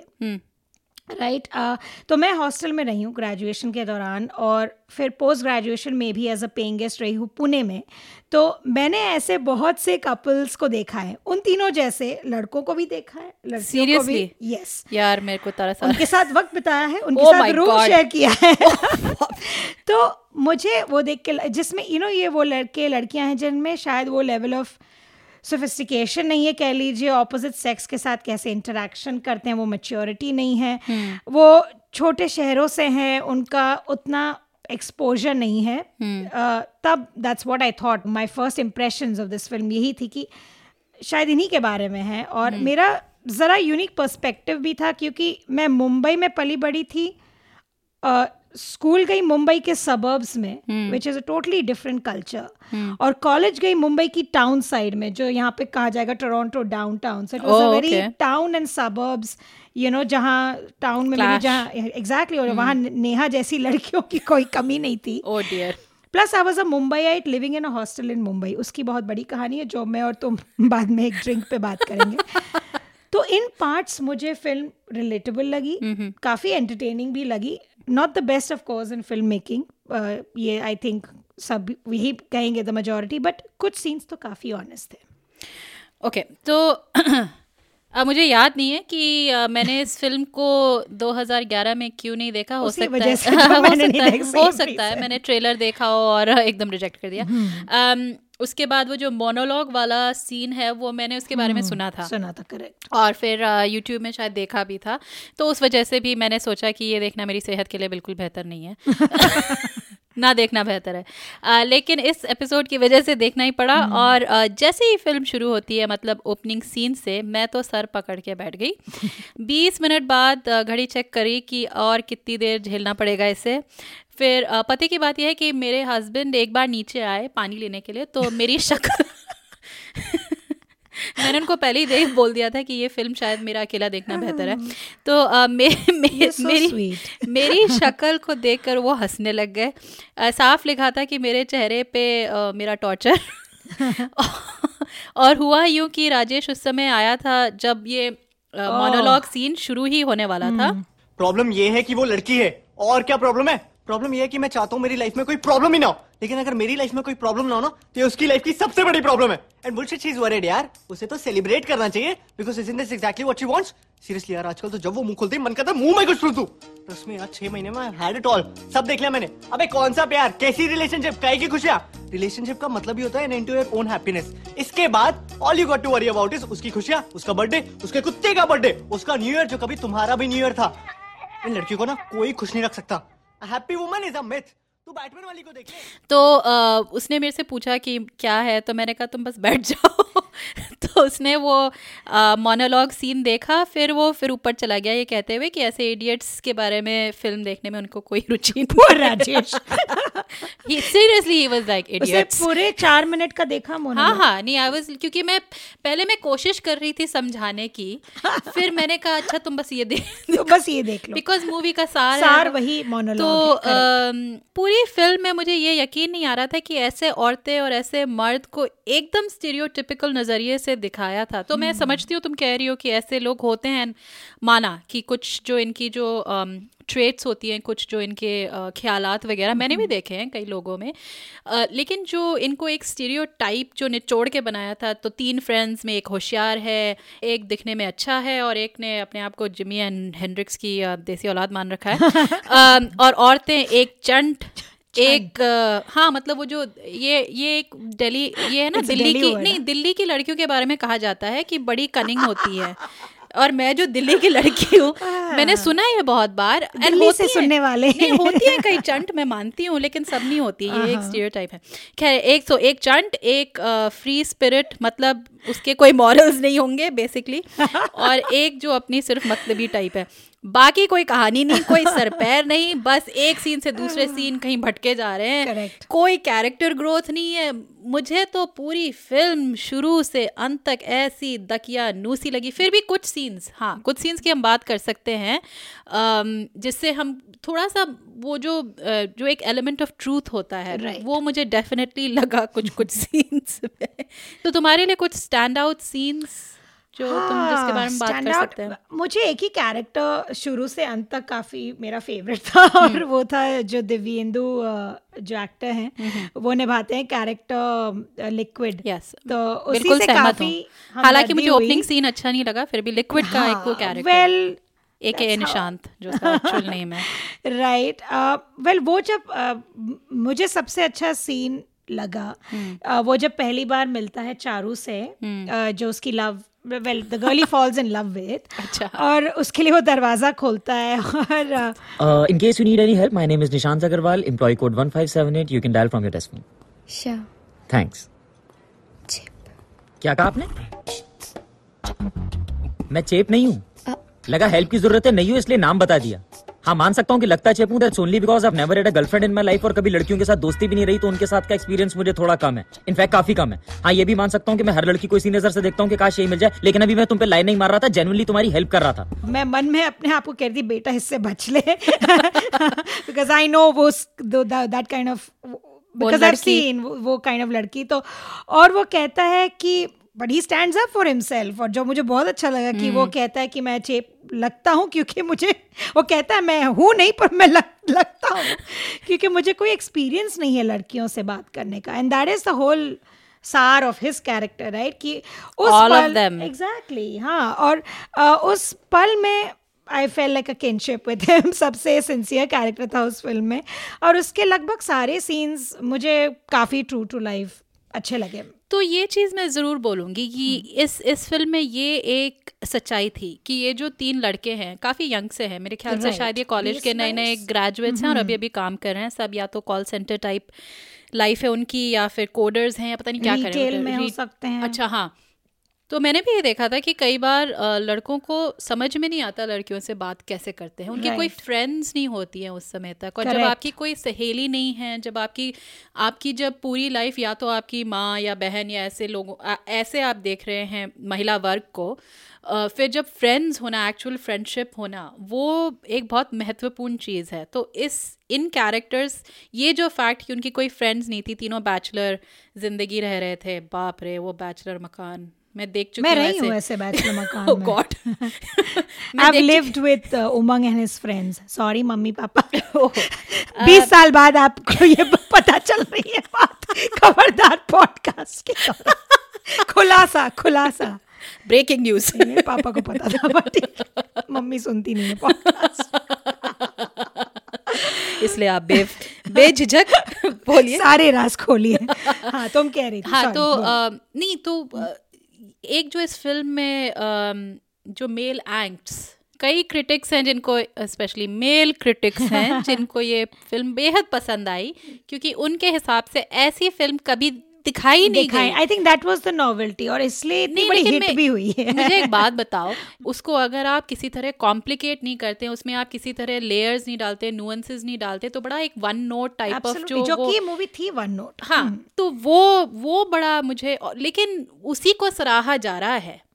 Right right? uh, तो मैं हॉस्टल में रही हूँ ग्रेजुएशन के दौरान और फिर पोस्ट ग्रेजुएशन में भी एज अ पेइंग गेस्ट रही हूँ पुणे में। तो मैंने ऐसे बहुत से कपल्स को देखा है। उन तीनों जैसे लड़कों को भी देखा है लड़कियों को भी? यस यार मेरे को तरस उनके साथ वक्त बिताया है उनके Oh साथ रूम शेयर किया है। <laughs> तो मुझे वो देख के जिसमें यू नो ये वो लड़के लड़कियाँ हैं जिनमें शायद वो लेवल ऑफ़ सोफिस्टिकेशन नहीं है कह लीजिए ऑपोजिट सेक्स के साथ कैसे इंटरेक्शन करते हैं वो मेच्योरिटी नहीं है। वो छोटे शहरों से हैं उनका उतना एक्सपोजर नहीं है। अ, तब that's what I thought my first impressions of this film यही थी कि शायद इन्हीं के बारे में है। और मेरा ज़रा यूनिक पर्सपेक्टिव भी था क्योंकि मैं मुंबई में पली बड़ी थी स्कूल गई मुंबई के सबर्ब्स में which is a totally different culture और कॉलेज गई मुंबई की टाउन साइड में जो यहाँ पे कहा जाएगा Toronto downtown so it was a very town and suburbs you know जहाँ टाउन में मेरी जहाँ एग्जैक्टली और वहाँ नेहा जैसी लड़कियों की कोई कमी नहीं थी। ओ dear plus I was a Mumbaiite living in a hostel in Mumbai उसकी बहुत बड़ी कहानी है जो मैं और तुम <laughs> बाद में एक ड्रिंक पे बात करेंगे। <laughs> तो इन पार्ट्स मुझे फ़िल्म रिलेटेबल लगी काफ़ी एंटरटेनिंग भी लगी not the best of course in film making ये आई थिंक सब यही कहेंगे द मेजोरिटी बट कुछ सीन्स तो काफ़ी ऑनेस्ट थे ओके तो <clears throat> अब मुझे याद नहीं है कि अ, मैंने इस फ़िल्म को 2011 में क्यों नहीं देखा? हो <laughs> सकता है। हो सकता है। हो सकता है। मैंने ट्रेलर देखा हो और <laughs> एकदम रिजेक्ट कर दिया। अम, उसके बाद वो जो मोनोलॉग वाला सीन है वो मैंने उसके बारे में सुना था। सुना था करेक्ट और फिर यूट्यूब में शायद देखा भी था। तो उस वजह से भी मैंने सोचा कि ये देखना मेरी सेहत के लिए बिल्कुल बेहतर नहीं है। <laughs> ना देखना बेहतर है। आ, लेकिन इस एपिसोड की वजह से देखना ही पड़ा और आ, जैसे ही फ़िल्म शुरू होती है मतलब ओपनिंग सीन से मैं तो सर पकड़ के बैठ गई। <laughs> बीस मिनट बाद घड़ी चेक करी कि और कितनी देर झेलना पड़ेगा इसे। फिर पते की बात यह है कि मेरे हस्बैंड एक बार नीचे आए पानी लेने के लिए तो मेरी शक्ल <laughs> मैंने उनको पहले ही देख बोल दिया था कि ये फ़िल्म शायद मेरा अकेला देखना बेहतर है। तो आ, मे, मे, so मेरी sweet. मेरी <laughs> शक्ल को देखकर वो हंसने लग गए। साफ़ लिखा था कि मेरे चेहरे पे अ, मेरा टॉर्चर और हुआ यूँ कि राजेश उस समय आया था जब ये मोनोलॉग सीन शुरू ही होने वाला था। प्रॉब्लम ये है कि वो लड़की है। और क्या प्रॉब्लम है? प्रॉब्लम ये है कि मैं चाहता हूँ मेरी लाइफ में कोई प्रॉब्लम ही ना हो। लेकिन अगर मेरी लाइफ में कोई प्रॉब्लम ना हो ना तो उसकी लाइफ की सबसे बड़ी प्रॉब्लम है। And bullshit she is worried यार। उसे तो सेलिब्रेट करना चाहिए because is in this exactly what she wants seriously यार, आजकल तो जब वो मुँह खोलती मन करता मुँह में कुछ दूँ ट्रस्ट में यार, छह महीने में हैड इट ऑल सब देख लिया मैंने। अबे, कौन सा प्यार? कैसी रिलेशनशिप काहे की खुशियाँ? रिलेशनशिप का मतलब ही होता है इनटू योर ओन हैप्पीनेस इसके बाद all you got to worry about is उसकी खुशियाँ, उसका बर्थडे उसके कुत्ते का बर्थडे उसका न्यू ईयर जो कभी तुम्हारा भी न्यू ईयर था। इन लड़कियों को ना कोई खुश नहीं रख सकता। Happy woman is a myth तू बैटमैन वाली को देख ले। तो अ, उसने मेरे से पूछा कि क्या है? तो मैंने कहा तुम बस बैठ जाओ। <laughs> तो उसने वो मोनोलॉग सीन देखा फिर वो फिर ऊपर चला गया ये कहते हुए कि ऐसे इडियट्स के बारे में फ़िल्म देखने में उनको कोई रुचि Poor <laughs> राजेश। नहीं सीरियसली ही वाज लाइक उसे इडियट्स पूरे चार मिनट का देखा हाँ मोनोलॉग हाँ नहीं आई वाज क्योंकि मैं पहले मैं कोशिश कर रही थी समझाने की <laughs> फिर मैंने कहा अच्छा तुम बस ये देख तो बस ये देख लो। बिकॉज़ मूवी का सार सार वही तो मोनोलॉग है, correct. पूरी फ़िल्म में मुझे ये यकीन नहीं आ रहा था कि ऐसे औरतें और ऐसे मर्द को एकदम स्टीरियोटिपिकल नज़रिए से दिखाया था। तो मैं समझती हूँ तुम कह रही हो कि ऐसे लोग होते हैं माना कि कुछ जो इनकी जो ट्रेट्स होती हैं कुछ जो इनके ख्याल ख्यालात वगैरह मैंने भी देखे हैं कई लोगों में। लेकिन जो इनको एक स्टीरियो टाइप जो निचोड़ के बनाया था तो तीन फ्रेंड्स में एक होशियार है एक दिखने में अच्छा है और एक ने अपने आप को जिमी एंड हेंड्रिक्स की देसी औलाद मान रखा है। <laughs> और औरतें एक चंट एक अ, हाँ मतलब वो जो ये ये एक दिल्ली ये है ना दिल्ली की नहीं हाँ? दिल्ली की लड़कियों के बारे में कहा जाता है कि बड़ी कनिंग होती है। <laughs> और मैं जो दिल्ली की लड़की हूँ <laughs> मैंने सुना है बहुत बार एंड होती से सुनने वाले। नहीं होती है कई चंट मैं मानती हूँ लेकिन सब नहीं होती ये एक स्टीरियोटाइप है। खैर एक सो एक चंट एक फ्री स्पिरिट मतलब उसके कोई मॉरल्स नहीं होंगे बेसिकली <laughs> और एक जो अपनी सिर्फ़ मतलबी टाइप है। बाकी कोई कहानी नहीं कोई <laughs> सर पैर नहीं बस एक सीन से दूसरे सीन कहीं भटके जा रहे हैं। Correct. कोई कैरेक्टर ग्रोथ नहीं है। मुझे तो पूरी फ़िल्म शुरू से अंत तक ऐसी दकिया नूसी लगी। फिर भी कुछ सीन्स हाँ कुछ सीन्स की हम बात कर सकते हैं। जिससे हम थोड़ा सा वो जो जो एक एलिमेंट ऑफ़ ट्रूथ होता है Right. वो मुझे डेफिनेटली लगा कुछ कुछ <laughs> सीन्स में। तो तुम्हारे लिए कुछ स्टैंड आउट सीन्स जो हाँ, तुम जिसके बारे में बात कर out, सकते हैं। मुझे एक ही कैरेक्टर शुरू से अंत तक काफ़ी मेरा फेवरेट था हम्म। और वो था जो दिव्येंदु जो एक्टर हैं वो निभाते हैं कैरेक्टर लिक्विड यस तो उसी से काफ़ी हालाँकि मुझे ओपनिंग सीन अच्छा नहीं लगा फिर भी लिक्विड का एक वो कैरेक्टर well, ए के निशांत जो एक्चुअल नेम <laughs> है। राइट वेल वो जब uh, मुझे सबसे अच्छा सीन लगा uh, वो जब पहली बार मिलता है चारू से uh, जो उसकी love well the girl he falls in love with और उसके लिए वो दरवाज़ा खोलता है और in case you need any help my name is Nishant Agarwal employ code 1578 you can dial from your desk phone thanks क्या कहा आपने? मैं चेप नहीं हूँ। uh, लगा हेल्प की ज़रूरत है नहीं हूँ इसलिए नाम बता दिया। हाँ मान सकता हूँ कि लगता चेप हूँ that's only because I never had a girlfriend in my life और कभी लड़कियों के साथ दोस्ती भी नहीं रही तो उनके साथ का एक्सपीरियंस मुझे थोड़ा कम है। इनफैक्ट काफ़ी कम है। हाँ ये भी मान सकता हूँ कि मैं हर लड़की को इसी नज़र से देखता हूँ कि काश यही मिल जाए लेकिन अभी मैं तुम पे लाइन नहीं मार रहा था जेनुअनली तुम्हारी हेल्प कर रहा था। मैं मन में अपने आप को कह रही बेटा इससे बच ले। बिकॉज़ आई नो वो that kind of because I seen वो काइंड ऑफ़ लड़की तो और वो कहता है कि but he stand up for himself और जो मुझे बहुत अच्छा लगा कि वो कहता है कि मैं चेप लगता हूँ क्योंकि मुझे वो कहता है मैं हूँ नहीं पर मैं लग, लगता हूँ। क्योंकि मुझे कोई एक्सपीरियंस नहीं है लड़कियों से बात करने का। And that is the whole सार ऑफ़ हिज कैरेक्टर राइट कि उस All पल. एग्जैक्टली हाँ। और अ, उस पल में I felt like a kinship with him सबसे सिंसियर कैरेक्टर था उस फ़िल्म में। और उसके लगभग सारे सीन्स मुझे काफ़ी ट्रू टू लाइफ अच्छे लगे। तो ये चीज़ मैं ज़रूर बोलूँगी कि इस इस फ़िल्म में ये एक सच्चाई थी कि ये जो तीन लड़के हैं काफ़ी यंग से हैं। मेरे ख्याल से शायद ये कॉलेज के नए नए ग्रेजुएट्स हैं और अभी अभी काम कर रहे हैं। सब या तो कॉल सेंटर टाइप लाइफ है उनकी या फिर कोडर्स हैं या पता नहीं क्या कर रहे हैं में हो सकते हैं। अच्छा हाँ। तो मैंने भी ये देखा था कि कई बार लड़कों को समझ में नहीं आता लड़कियों से बात कैसे करते हैं। उनकी right. कोई फ्रेंड्स नहीं होती हैं उस समय तक और जब आपकी कोई सहेली नहीं है जब आपकी आपकी जब पूरी लाइफ या तो आपकी माँ या बहन या ऐसे लोगों ऐसे आप देख रहे हैं महिला वर्ग को फिर जब फ्रेंड्स होना एक्चुअल फ्रेंडशिप होना वो एक बहुत महत्वपूर्ण चीज़ है। तो इस इन कैरेक्टर्स ये जो फैक्ट कि उनकी कोई फ्रेंड्स नहीं थी तीनों बैचलर ज़िंदगी रह रहे थे बाप रे वो बैचलर मकान मैं देख चुकी मैं रही हूँ ऐसे बैचलर <laughs> मकान Oh में God. <laughs> I've lived with uh, Umang and his friends. Sorry, mummy papa <laughs> Oh. बीस साल बाद आपको ये पता चल रही है बात खबरदार पॉडकास्ट के खुलासा खुलासा ब्रेकिंग न्यूज़ पापा को पता था है। मम्मी सुनती नहीं है पॉडकास्ट इसलिए आप बे बेझिझक बोलिए सारे राज खोलिए हाँ तुम कह रही थी हाँ तो। अ, नहीं तो अ, एक जो इस फ़िल्म में जो मेल एक्ट्स कई क्रिटिक्स हैं जिनको स्पेशली मेल क्रिटिक्स हैं <laughs> जिनको ये फ़िल्म बेहद पसंद आई क्योंकि उनके हिसाब से ऐसी फ़िल्म कभी दिखाई नहीं दिखाई। गई। I think that was the novelty और इसलिए इतनी बड़ी हिट भी हुई है। मुझे एक बात <laughs> बताओ उसको अगर आप किसी तरह कॉम्प्लिकेट नहीं करते उसमें आप किसी तरह लेयर्स नहीं डालते नुअंसेस नहीं डालते तो बड़ा एक वन नोट टाइप ऑफ़ जो जो कि मूवी थी वन नोट हाँ तो वो वो बड़ा मुझे लेकिन उसी को सराहा जा रहा है।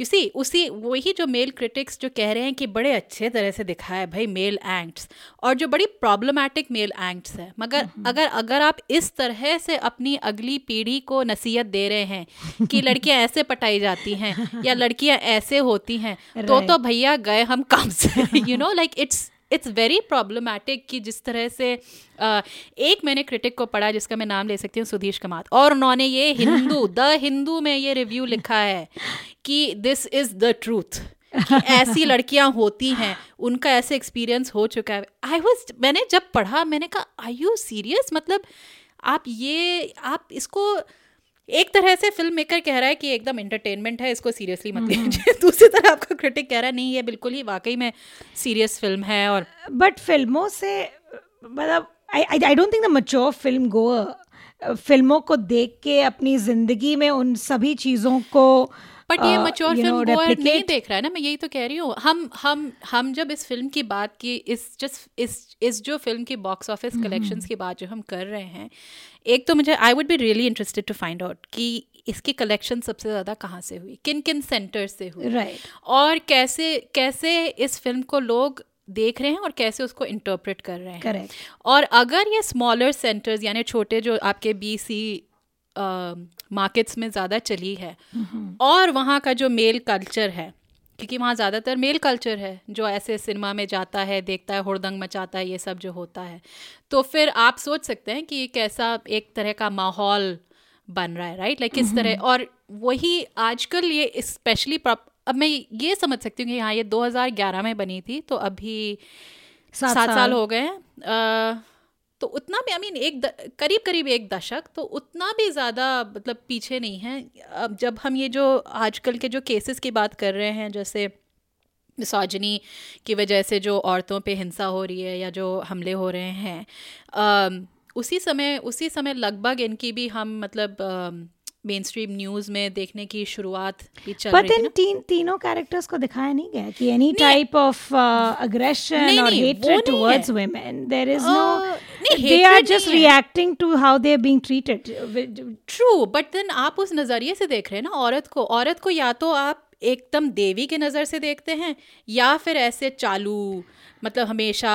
यू सी उसी वही जो मेल क्रिटिक्स जो कह रहे हैं कि बड़े अच्छे तरह से दिखा है भाई मेल एक्ट्स और जो बड़ी प्रॉब्लमैटिक मेल एक्ट्स है। मगर अगर अगर आप इस तरह से अपनी अगली पीढ़ी को नसीहत दे रहे हैं कि <laughs> लड़कियाँ ऐसे पटाई जाती हैं या लड़कियाँ ऐसे होती हैं तो तो भैया गए हम काम से। You know like it's it's very problematic कि जिस तरह से एक मैंने क्रिटिक को पढ़ा जिसका मैं नाम ले सकती हूँ सुधीश कमात। और उन्होंने ये हिंदू <laughs> द हिंदू में ये रिव्यू लिखा है कि दिस इज़ द ट्रूथ ऐसी <laughs> लड़कियाँ होती हैं उनका ऐसे एक्सपीरियंस हो चुका है। आई वाज मैंने जब पढ़ा मैंने कहा आई यू सीरियस मतलब आप ये आप इसको एक तरह से फ़िल्म मेकर कह रहा है कि एकदम एंटरटेनमेंट है इसको सीरियसली मत लीजिए। <laughs> दूसरी तरह आपका क्रिटिक कह रहा है नहीं ये बिल्कुल ही वाकई में सीरियस फ़िल्म है और बट फ़िल्मों से मतलब I I don't think the mature film goer फ़िल्मों को देख के अपनी ज़िंदगी में उन सभी चीज़ों को बट ये uh, मच्योर फ़िल्म गोअर नहीं देख रहा है ना मैं यही तो कह रही हूँ हम हम हम जब इस फ़िल्म की बात की इस जस्ट इस इस जो फ़िल्म की बॉक्स ऑफ़िस कलेक्शंस की बात जो हम कर रहे हैं एक तो मुझे I would be really interested to find out कि इसकी कलेक्शन सबसे ज़्यादा कहाँ से हुई किन किन सेंटर से हुई Right. और कैसे कैसे इस फ़िल्म को लोग देख रहे हैं और कैसे उसको इंटरप्रेट कर रहे हैं Correct. और अगर ये स्मॉलर सेंटर्स यानी छोटे जो आपके बी सी मार्केट्स में ज़्यादा चली है। और वहाँ का जो मेल कल्चर है क्योंकि वहाँ ज़्यादातर मेल कल्चर है जो ऐसे सिनेमा में जाता है देखता है हुड़दंग मचाता है ये सब जो होता है। तो फिर आप सोच सकते हैं कि कैसा एक तरह का माहौल बन रहा है राइट लाइक किस तरह और वही आजकल ये स्पेशली अब मैं ये समझ सकती हूँ कि हाँ ये 2011 में बनी थी तो अभी सात साल साल। हो गए हैं। तो उतना भी आई मीन एक करीब करीब एक दशक तो उतना भी ज़्यादा मतलब पीछे नहीं है। अब जब हम ये जो आजकल के जो केसेस की बात कर रहे हैं जैसे मिसाजनी की वजह से जो औरतों पे हिंसा हो रही है या जो हमले हो रहे हैं आ, उसी समय उसी समय लगभग इनकी भी हम मतलब मेन स्ट्रीम न्यूज़ में देखने की शुरुआत भी चल बट रही इन तीन तीनों कैरेक्टर्स को दिखाया नहीं गया कि एनी टाइप ऑफ़ अग्रेशन और hatred towards. Women there is no they are just reacting to how they are being treated true but then आप उस नज़रिए से देख रहे हैं ना औरत को। औरत को या तो आप एकदम देवी के नज़र से देखते हैं या फिर ऐसे चालू मतलब हमेशा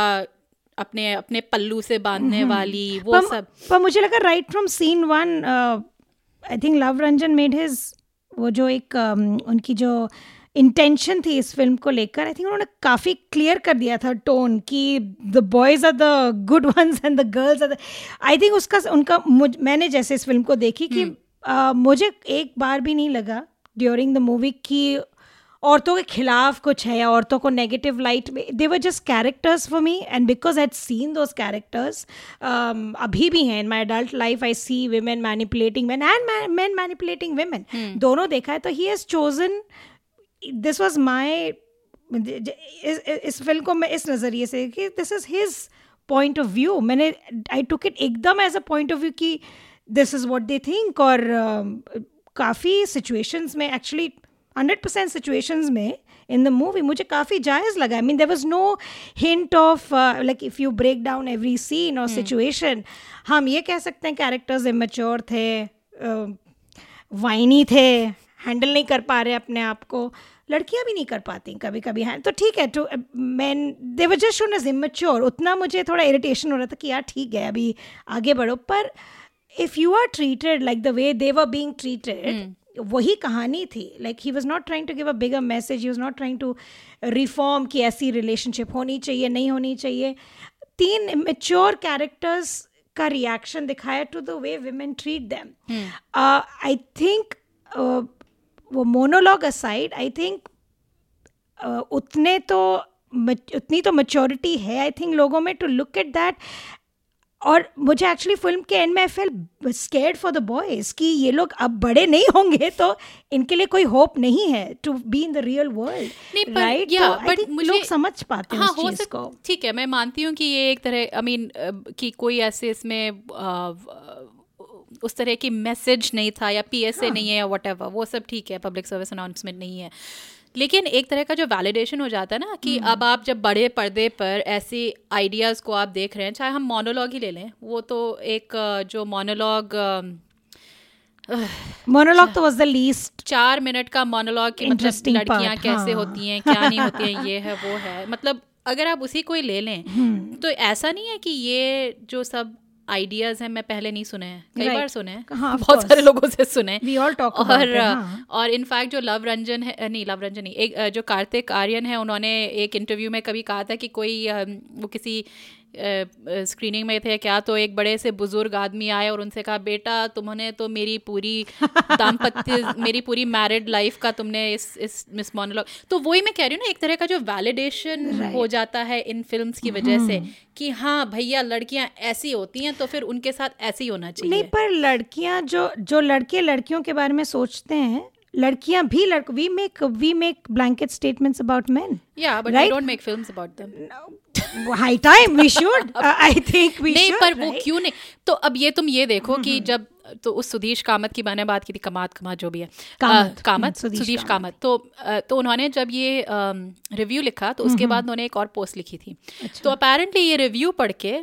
अपने अपने पल्लू से बांधने वाली वो पर, सब। पर मुझे लगा right from scene one I think Luv Ranjan made his वो जो एक um, उनकी जो इंटेंशन थी इस फ़िल्म को लेकर आई थिंक उन्होंने काफ़ी क्लियर कर दिया था टोन कि the boys are the good ones and the girls are the I think उसका उनका मुझ, मैंने जैसे इस फ़िल्म को देखी कि hmm. uh, मुझे एक बार भी नहीं लगा ड्यूरिंग द मूवी कि औरतों के खिलाफ कुछ है या औरतों को नेगेटिव लाइट में they were just characters for me and because I seen those characters अभी भी हैं in my adult life I see women manipulating man and man manipulating women दोनों देखा है तो he has chosen this was my इस, film को मैं इस नज़रिए से कि this is his point of view मैंने आई टुक इट एकदम as a point of view कि this is what they think और uh, काफ़ी सिचुएशंस में एक्चुअली हंड्रेड परसेंट सिचुएशन में इन द मूवी मुझे काफ़ी जायज़ लगा। I mean there was no hint of like if you break down every scene और सिचुएशन हम ये कह सकते हैं कैरेक्टर्स इमेच्योर थे वाइनी थे हैंडल नहीं कर पा रहे अपने आप को लड़कियाँ भी नहीं कर पाती कभी कभी हैं तो ठीक है two man they were just shown as immature उतना मुझे थोड़ा इरिटेशन हो रहा था कि यार ठीक है अभी आगे बढ़ो। पर if you are treated like the way they were being treated वही कहानी थी। Like he was not trying to give a bigger message he was not trying to reform कि ऐसी रिलेशनशिप होनी चाहिए नहीं होनी चाहिए। तीन मेच्योर कैरेक्टर्स का रिएक्शन दिखाया to the way women treat them I think वो मोनोलॉग असाइड आई थिंक उतने तो उतनी तो मेच्योरिटी है आई थिंक लोगों में टू लुक एट दैट और मुझे एक्चुअली फ़िल्म के एंड में I felt scared for the boys कि ये लोग अब बड़े नहीं होंगे तो इनके लिए कोई होप नहीं है to be in the real world right but लोग समझ पाते हैं हाँ को। ठीक है मैं मानती हूँ कि ये एक तरह आई I मीन mean, कि कोई ऐसे इसमें उस तरह की मैसेज नहीं था या पीएसए हाँ. नहीं है या वट वो सब ठीक है पब्लिक सर्विस अनाउंसमेंट नहीं है। लेकिन एक तरह का जो वैलिडेशन हो जाता है ना कि अब आप जब बड़े पर्दे पर ऐसे आइडियाज़ को आप देख रहे हैं चाहे हम मोनोलॉग ही ले लें वो तो एक जो मोनोलॉग मोनोलॉग तो वाज द लीस्ट चार मिनट का मोनोलॉग की मतलब लड़कियाँ कैसे हाँ। होती हैं क्या नहीं होती हैं <laughs> ये है वो है मतलब अगर आप उसी को ही ले लें हम्म। तो ऐसा नहीं है कि ये जो सब आइडियाज़ हैं मैं पहले नहीं सुने हैं कई Right. बार सुने हैं हाँ, बहुत सारे. लोगों से सुने। We all talk और हाँ। और इनफैक्ट जो लव रंजन है नहीं लव रंजन नहीं एक जो कार्तिक आर्यन है उन्होंने एक इंटरव्यू में कभी कहा था कि कोई वो किसी स्क्रीनिंग में थे क्या तो एक बड़े से बुज़ुर्ग आदमी आए और उनसे कहा बेटा तुमने तो मेरी पूरी दाम्पत्य <laughs> मेरी पूरी मैरिड लाइफ का तुमने इस इस मिस मोनोलॉग तो वही मैं कह रही हूँ ना एक तरह का जो वैलिडेशन हो जाता है इन फ़िल्म की वजह से कि हाँ भैया लड़कियाँ ऐसी होती हैं तो फिर उनके साथ ऐसे ही होना चाहिए। नहीं पर लड़कियाँ जो जो लड़के लड़कियों के बारे में सोचते हैं लड़कियाँ भी लड़क we make we make blanket statements about men या but I don't make films about them high time we should I think we नहीं पर वो क्यों नहीं? तो अब ये तुम ये देखो कि जब तो उस सुधीश कामत की मैंने बात की थी कमात कमात जो भी है। कामत, अ, कामत। हम्म, सुधीश सुधीश कामत। कामत। तो तो उन्होंने जब ये रिव्यू लिखा तो उसके बाद उन्होंने एक और पोस्ट लिखी थी। अच्छा। तो अपेरेंटली ये रिव्यू पढ़ के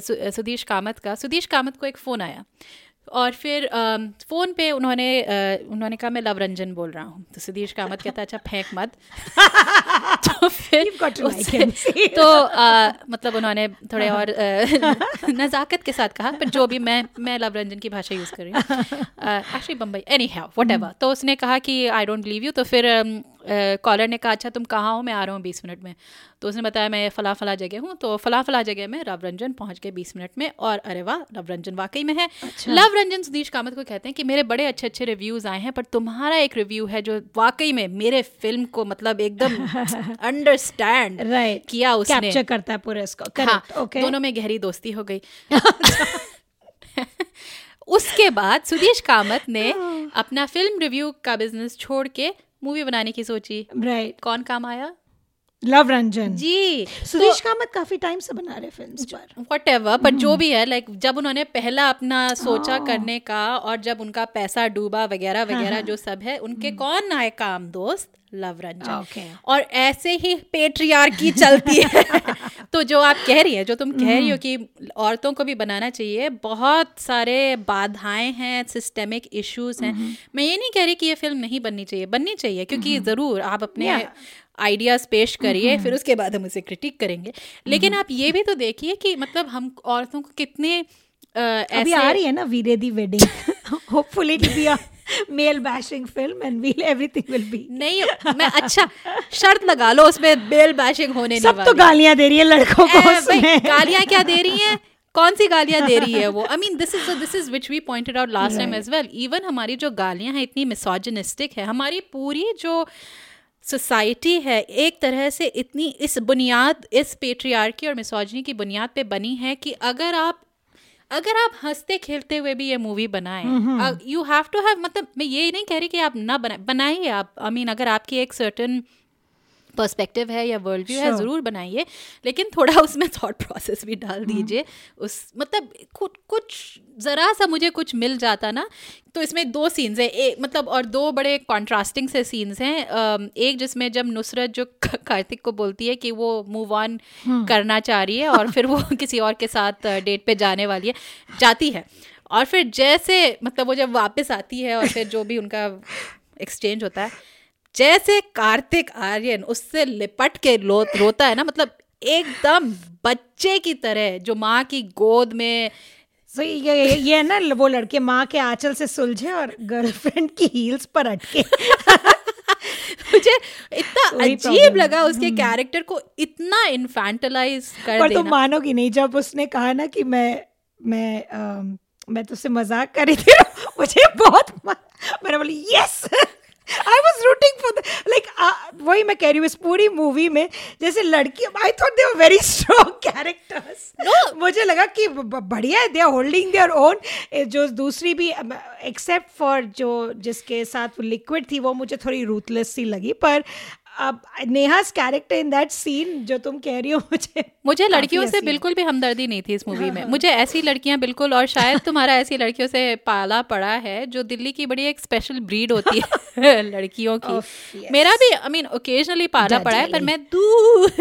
सु- सुधीश कामत का सुधीश कामत को एक फ़ोन आया। और फिर फ़ोन पे उन्होंने उन्होंने कहा मैं लव रंजन बोल रहा हूँ। तो सुधीश कामत कहता अच्छा फेंक मत। <laughs> तो फिर उससे- <laughs> तो अ, मतलब उन्होंने थोड़े और <laughs> नज़ाकत के साथ कहा पर जो भी मैं मैं लव रंजन की भाषा यूज़ कर रही हूँ। एक्चुअली बम्बई एनी है वट एवर तो उसने कहा कि आई डोंट बिलीव यू तो फिर कॉलर ने कहा अच्छा तुम कहाँ हो? मैं आ रहा हूँ बीस मिनट में। तो उसने बताया मैं फला फला जगह हूँ। तो फला फला जगह में लव रंजन पहुँच गए बीस मिनट में और अरे वाह लव रंजन वाकई में है। अच्छा। लव रंजन सुधीश कामत को कहते हैं कि मेरे बड़े अच्छे अच्छे रिव्यूज़ आए हैं पर तुम्हारा एक रिव्यू है जो वाकई में मेरे फ़िल्म को मतलब एकदम <laughs> अंडरस्टैंड किया उसने। कैप्चर करता है पूरे इसको हाँ दोनों में गहरी दोस्ती हो गई। <laughs> <laughs> उसके बाद सुधीश कामत ने अपना फ़िल्म रिव्यू का बिज़नेस छोड़ के मूवी बनाने की सोची राइट right. कौन काम आया लव रंजन। जी सुदेश कामत काफ़ी टाइम से बना रहे फिल्म्स पर। वट एवर बट जो भी है लाइक जब उन्होंने पहला अपना सोचा करने का और जब उनका पैसा डूबा वगैरह वगैरह जो सब है उनके कौन आए काम? दोस्त लव रंजन। Okay. और ऐसे ही पेट्रियार्की चलती है। <laughs> तो जो आप कह रही है जो तुम कह रही हो कि औरतों को भी बनाना चाहिए बहुत सारे बाधाएँ हैं सिस्टेमिक इश्यूज़ हैं। मैं ये नहीं कह रही कि ये फ़िल्म नहीं बननी चाहिए। बननी चाहिए क्योंकि ज़रूर आप अपने Yeah. आइडियाज़ पेश करिए फिर उसके बाद हम उसे क्रिटिक करेंगे। लेकिन आप ये भी तो देखिए कि मतलब हम औरतों को कितने अ, अभी आ रही है ना Veere Di Wedding. Hopefully it be a male bashing film and we'll everything will be नहीं मैं अच्छा शर्त लगा लो उसमें बेल बैशिंग होने नहीं सब तो गालियाँ दे रही है लड़कों को गालियाँ क्या दे रही हैं? कौन सी गालियाँ दे रही है वो? I mean this is this is which we pointed out last time as well even हमारी जो गालियाँ हैं इतनी मिसोजिनिस्टिक है हमारी पूरी जो सोसाइटी है एक तरह से इतनी इस बुनियाद इस पेट्रियार्की और मिसोजनी की बुनियाद पे बनी है कि अगर आप अगर आप हँसते खेलते हुए भी ये मूवी बनाएँ यू हैव टू हैव मतलब मैं ये नहीं कह रही कि आप ना बनाए बनाइए आप। आई I मीन mean, अगर आपकी एक सर्टन पर्सपेक्टिव है या वर्ल्ड व्यू sure. है ज़रूर बनाइए लेकिन थोड़ा <laughs> उसमें थॉट प्रोसेस भी डाल दीजिए। उस मतलब कुछ कुछ ज़रा सा मुझे कुछ मिल जाता ना तो इसमें दो सीन्स हैं। एक मतलब और दो बड़े कॉन्ट्रास्टिंग से सीन्स हैं। एक जिसमें जब नुसरत जो कार्तिक को बोलती है कि वो मूव ऑन करना चाह रही है और फिर वो <laughs> किसी और के साथ डेट पे जाने वाली है जाती है। और फिर जैसे मतलब वो जब वापस आती है और फिर जो भी उनका एक्सचेंज होता है जैसे कार्तिक आर्यन उससे लिपट के लो रोता है ना मतलब एकदम बच्चे की तरह जो माँ की गोद में सो ये ये ये है ना वो लड़के माँ के आंचल से सुलझे और गर्लफ्रेंड की हील्स पर अटके। <laughs> मुझे इतना अजीब लगा उसके कैरेक्टर को इतना इन्फेंटलाइज कर पर देना। मानोगी नहीं जब उसने कहा ना कि मैं मैं अम, मैं तुझसे मज़ाक कर रही थी <laughs> मुझे बहुत मैंने बोली yes I was rooting for like वही मैं कह रही हूँ इस पूरी मूवी में जैसे लड़की I thought they very strong characters मुझे लगा कि बढ़िया है they are holding their own जो दूसरी भी एक्सेप्ट फॉर जो जिसके साथ लिक्विड थी वो मुझे थोड़ी रूथलेस सी लगी पर अब Neha's character in that scene जो तुम कह रही हो मुझे मुझे लड़कियों से बिल्कुल भी हमदर्दी नहीं थी इस मूवी में। मुझे ऐसी लड़कियाँ बिल्कुल और शायद तुम्हारा ऐसी लड़कियों से पाला पड़ा है जो दिल्ली की बड़ी एक स्पेशल ब्रीड होती है <laughs> लड़कियों की। Yes. मेरा भी आई मीन ओकेजनली पाला पड़ा है पर मैं दूर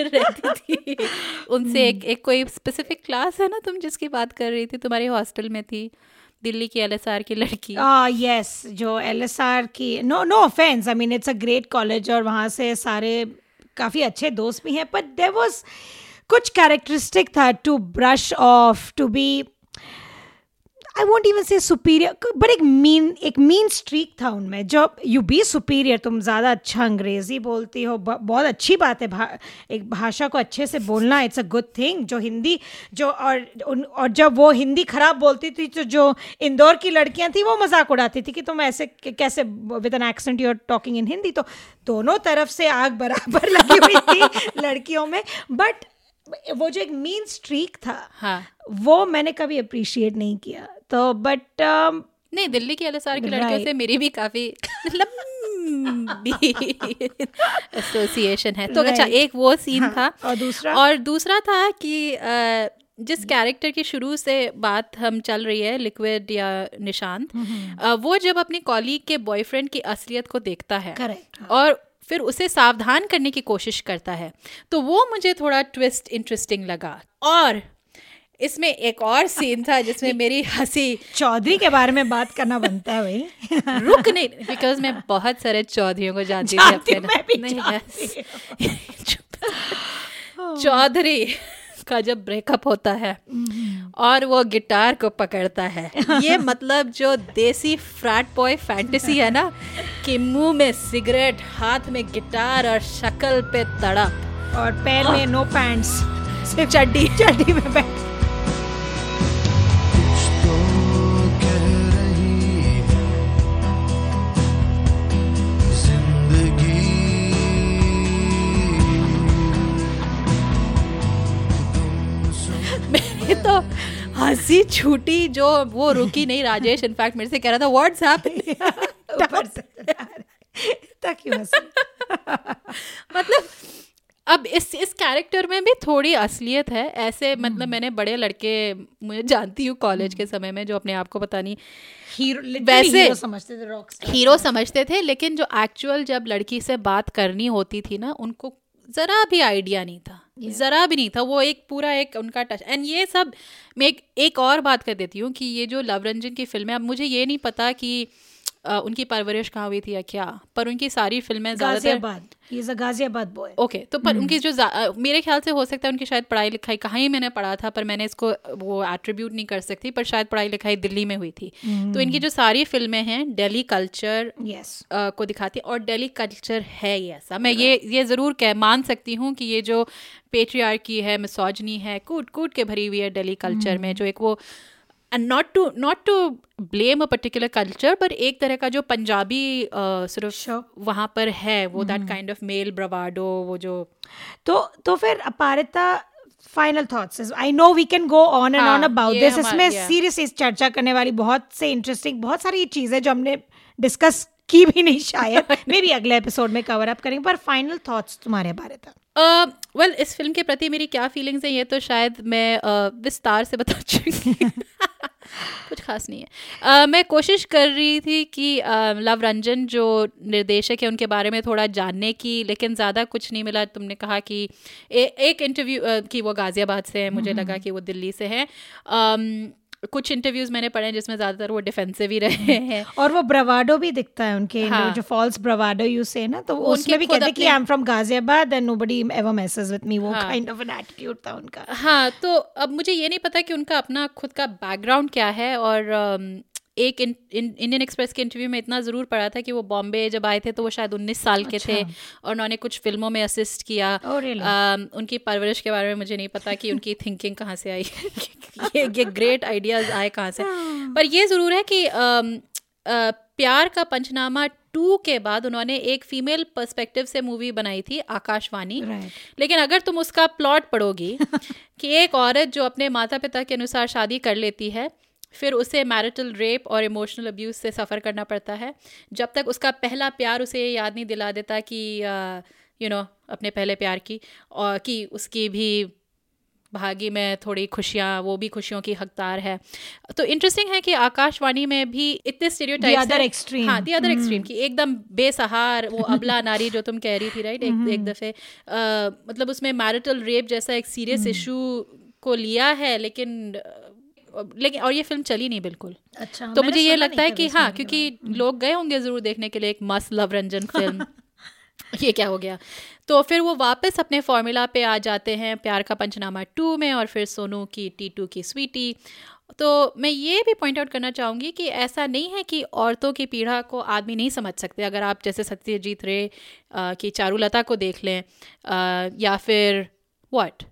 रहती थी। <laughs> उनसे एक एक कोई स्पेसिफिक क्लास है ना तुम जिसकी बात कर रही थी तुम्हारे हॉस्टल में थी। दिल्ली की एलएसआर की लड़की। यस जो एलएसआर की no no offence I mean it's a great college और वहाँ से सारे काफ़ी अच्छे दोस्त भी हैं बट देर वॉज़ कुछ कैरेक्टरिस्टिक था to brush off to be I won't even say superior but एक मीन एक मीन स्ट्रीक था उनमें। जब यू बी सुपीरियर तुम ज़्यादा अच्छा अंग्रेज़ी बोलती हो बहुत अच्छी बात है भा, एक भाषा को अच्छे से बोलना इट्स अ गुड थिंग जो हिंदी जो और उन और जब वो हिंदी खराब बोलती थी तो जो इंदौर की लड़कियाँ थी वो मज़ाक उड़ाती थी कि तुम ऐसे कैसे with an accent you are talking in Hindi तो दोनों तरफ़ से आग बराबर <laughs> लगी हुई थी लड़कियों में। बट वो जो एक मीन स्ट्रीक था हाँ। वो मैंने कभी अप्रिशिएट नहीं किया। तो बट नहीं दिल्ली की एलएसआर की लड़कियों से मेरी भी काफ़ी लंबी एसोसिएशन है। तो अच्छा एक वो सीन हाँ, था और दूसरा? और दूसरा था कि जिस कैरेक्टर की शुरू से बात हम चल रही है लिक्विड या निशांत अ, वो जब अपने कॉलीग के बॉयफ्रेंड की असलियत को देखता है Correct, और फिर उसे सावधान करने की कोशिश करता है तो वो मुझे थोड़ा ट्विस्ट इंटरेस्टिंग लगा। और इसमें एक और सीन था जिसमें मेरी हँसी चौधरी के बारे में बात करना बनता है भाई। रुक नहीं बिकॉज़ मैं बहुत सारे चौधरियों को जानती थी अपने मैं भी नहीं। <laughs> चौधरी का जब ब्रेकअप होता है और वो गिटार को पकड़ता है ये मतलब जो देसी फ्रैट बॉय फैंटेसी है ना कि मुँह में सिगरेट हाथ में गिटार और शक्ल पे तड़प। और पैर में नो पैंट्स सिर्फ़ चड्डी। चड्डी में बैठ तो हँसी छूटी जो वो रुकी नहीं राजेश इनफैक्ट मेरे से कह रहा था व्हाट्स <laughs> <laughs> <laughs> मतलब अब इस इस कैरेक्टर में भी थोड़ी असलियत है। ऐसे मतलब मैंने बड़े लड़के मुझे जानती हूँ कॉलेज के समय में जो अपने आप को पता नहीं। हीरो वैसे- हीरो समझते थे हीरो समझते थे लेकिन जो एक्चुअल जब लड़की से बात करनी होती थी ना उनको जरा भी आइडिया नहीं था। जरा भी नहीं था वो एक पूरा एक उनका टच एंड ये सब मैं एक, एक और बात कर देती हूँ कि ये जो लव रंजन की फ़िल्म है अब मुझे ये नहीं पता कि उनकी परवरिश कहाँ हुई थी या क्या? पर उनकी सारी फ़िल्में ज़्यादातर गाजियाबाद। बॉय ओके तो पर उनकी जो मेरे ख्याल से हो सकता है उनकी शायद पढ़ाई लिखाई कहाँ ही मैंने पढ़ा था पर मैंने इसको वो एट्रीब्यूट नहीं कर सकती पर शायद पढ़ाई लिखाई दिल्ली में हुई थी। तो इनकी जो सारी फ़िल्में हैं डेली कल्चर यस को दिखाती और डेली कल्चर है ये ऐसा। मैं ये ये ज़रूर कह मान सकती हूँ कि ये जो पेट्रियार्की है मिसोजनी है कूट कूट के भरी हुई है डेली कल्चर में जो एक वो and not to not to blame a particular culture पर एक तरह का जो पंजाबी सिर्फ़ वहाँ पर है वो that kind of male bravado वो जो तो तो फिर Aparita final thoughts I know we can go on and on about this इसमें. सीरियस चर्चा करने वाली बहुत से इंटरेस्टिंग बहुत सारी चीज़ें जो हमने डिस्कस की भी नहीं शायद. <laughs> मे भी अगले एपिसोड में कवर अप करेंगे पर फाइनल थॉट्स तुम्हारे बारे था वेल इस फ़िल्म के प्रति मेरी क्या फीलिंग्स हैं ये तो शायद मैं uh, विस्तार से बता चुकी कुछ खास नहीं है। uh, मैं कोशिश कर रही थी कि uh, लव रंजन जो निर्देशक है उनके बारे में थोड़ा जानने की लेकिन ज़्यादा कुछ नहीं मिला। तुमने कहा कि ए, एक इंटरव्यू uh, कि वो गाज़ियाबाद से है मुझे लगा कि वो दिल्ली से है। um, कुछ इंटरव्यूज़ मैंने पढ़े हैं जिसमें ज़्यादातर वो डिफेंसिव ही <laughs> रहे हैं और वो ब्रवाडो भी दिखता है उनके हाँ। जो फॉल्स ब्रवाडो यू से ना तो उसमें भी कहते हैं कि I am from Ghaziabad and nobody ever messes with me वो। काइंड ऑफ़ एन एटीट्यूड था उनका हाँ तो अब मुझे ये नहीं पता कि उनका अपना खुद का बैकग्राउंड क्या है और अम, एक इन, इन, इंडियन एक्सप्रेस के इंटरव्यू में इतना ज़रूर पड़ा था कि वो बॉम्बे जब आए थे तो वो शायद 19 साल के थे और उन्होंने कुछ फ़िल्मों में असिस्ट किया। Oh, really? अम, उनकी परवरिश के बारे में मुझे नहीं पता कि उनकी थिंकिंग कहाँ से आई। <laughs> ये ये ग्रेट आइडियाज़ आए कहाँ से। पर ये ज़रूर है कि अम, अ, प्यार का पंचनामा टू के बाद उन्होंने एक फीमेल पर्सपेक्टिव से मूवी बनाई थी आकाशवाणी। Right. लेकिन अगर तुम उसका प्लॉट पढ़ोगी <laughs> कि एक औरत जो अपने माता पिता के अनुसार शादी कर लेती है फिर उसे मैरिटल रेप और इमोशनल अब्यूज से सफ़र करना पड़ता है। जब तक उसका पहला प्यार उसे याद नहीं दिला देता कि यू नो अपने पहले प्यार की और कि उसकी भी भागी में थोड़ी खुशियाँ वो भी खुशियों की हकदार है। तो इंटरेस्टिंग है कि आकाशवाणी में भी इतने स्टीरियोटाइप्स हाँ। दी अदर एक्सट्रीम की एकदम बेसहार वो अबला <laughs> नारी जो तुम कह रही थी राइट एक एक दफ़े मतलब उसमें मैरिटल रेप जैसा एक सीरियस इशू को लिया है लेकिन लेकिन और ये फ़िल्म चली नहीं बिल्कुल। अच्छा तो मुझे ये लगता है कि हाँ क्योंकि लोग गए होंगे ज़रूर देखने के लिए एक मस्त लव रंजन <laughs> फ़िल्म ये क्या हो गया? तो फिर वो वापस अपने फॉर्मूला पे आ जाते हैं प्यार का पंचनामा टू में और फिर सोनू की टी टू की स्वीटी तो मैं ये भी पॉइंट आउट करना चाहूँगी कि ऐसा नहीं है कि औरतों की पीढ़ा को आदमी नहीं समझ सकते। अगर आप जैसे सत्यजीत रे की चारूलता को देख लें या फिर what